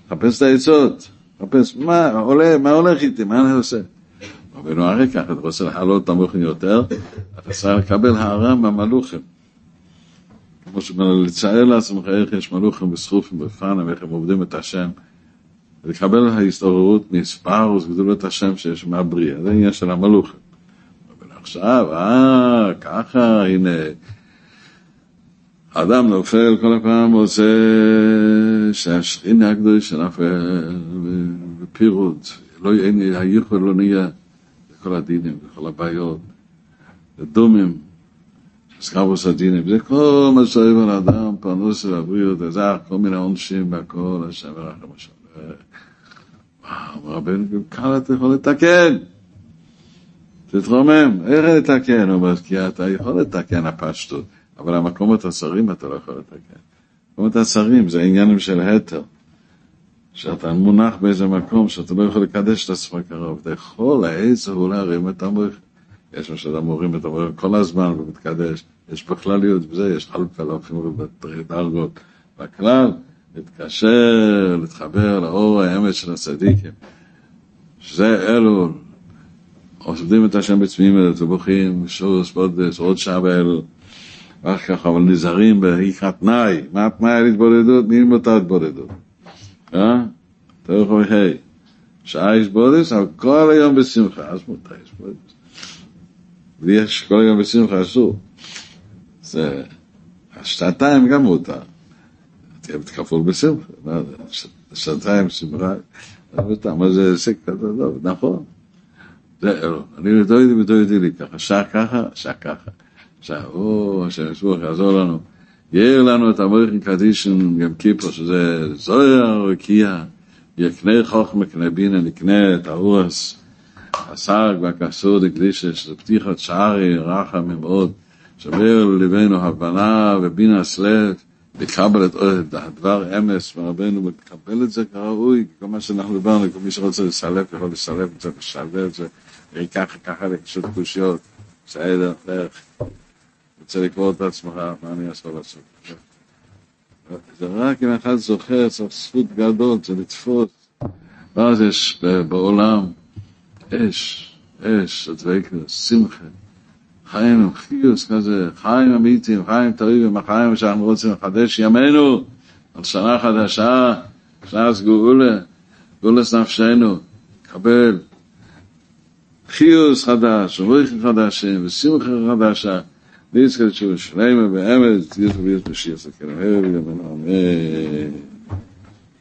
לחפש את העצות, לחפש מה עולה, מה הולך איתי, מה אני עושה. רבינו ככה, אתה רוצה להעלות את המוחים יותר, אתה צריך לקבל הערה מהמלוכים. כמו שאומר, לצייר לעצמך איך יש מלוכים וסחופים בפאנם, איך הם עובדים את השם, ולקבל ההסתובבות מספר וגדולות השם שיש מהבריאה, זה עניין של המלוכים. עכשיו, אה, ככה, הנה, אדם נופל כל הפעם עושה שהשכינה הקדוש נפל בפירוט, לא יהיה, הייחוד לא נהיה בכל הדינים, בכל הבעיות, דומים, סקרבוס הדינים, זה כל מה שאוהב על האדם, פרנוס והבריאות, זה כל מיני עונשים והכל, השם ורחם השם. וואו, רבנו, קל אתה יכול לתקן. תתרומם, איך לתקן? הוא אומר, כי אתה יכול לתקן הפשטות. אבל המקומות הצרים אתה לא יכול לתקן. המקומות הצרים זה עניינים של התר. שאתה מונח באיזה מקום שאתה לא יכול לקדש את עצמך קרוב. אתה יכול העץ הוא להרים את המוח. יש מה שאדם מורים את המוח כל הזמן ומתקדש. יש בכלליות בזה, יש חלוקה לאופים ובדרגות. בכלל, להתקשר, להתחבר לאור האמת של הצדיקים. שזה אלו, עובדים את השם בצמימת ובוכים, שוס, בודס, עוד באלו. ואחר כך אבל נזהרים באיכא תנאי, מה התנאי על התבודדות? מי מותר התבודדות? אה? תורך וכי, שעה יש בודס, אבל כל היום בשמחה, אז מותר יש בודס. ויש כל היום בשמחה אסור. זה, השעתיים גם מותר. תהיה כפול בשמחה, מה זה? שעתיים שמחה, מה זה הישג כזה טוב, נכון. זה, אני לא יודעת ולא יודעת לי ככה, שעה ככה, שעה ככה. עכשיו, או, השם ישבוך יעזור לנו. יאיר לנו את המויכין קדישן גם כיפור, שזה זויר רקיע, יקנה חוכמה, קנה בינה, נקנה את האורס, הסרג והכסור דקדישה, שזה פתיחת שערי, רחם מאוד, שבר לליבנו הבנה ובינה סלב, לקבל את הדבר אמס מרבנו ולקבל את זה כראוי, כל מה שאנחנו דיברנו, כל מי שרוצה לסלב יכול לסלב קצת, לשלב את זה, ככה ככה לקשות קושיות, בסדר, דרך. רוצה לקרוא את עצמך, מה אני אעשה לעשות? זה רק אם אחד זוכר, צריך זכות גדול, זה לתפוס. ואז יש בעולם אש, אש, את וקדוס, שמחה, חיים עם חיוס כזה, חיים אמיתיים, חיים טריבים, החיים שאנחנו רוצים לחדש ימינו, על שנה חדשה, שנה סגורולה, גולס נפשנו, קבל, חיוס חדש, ובריחים חדשים, ושמחה חדשה, ניסקת שהוא שלמה באמת, תהיו תביאו את משיח סכן, ערב ימינו, אמן.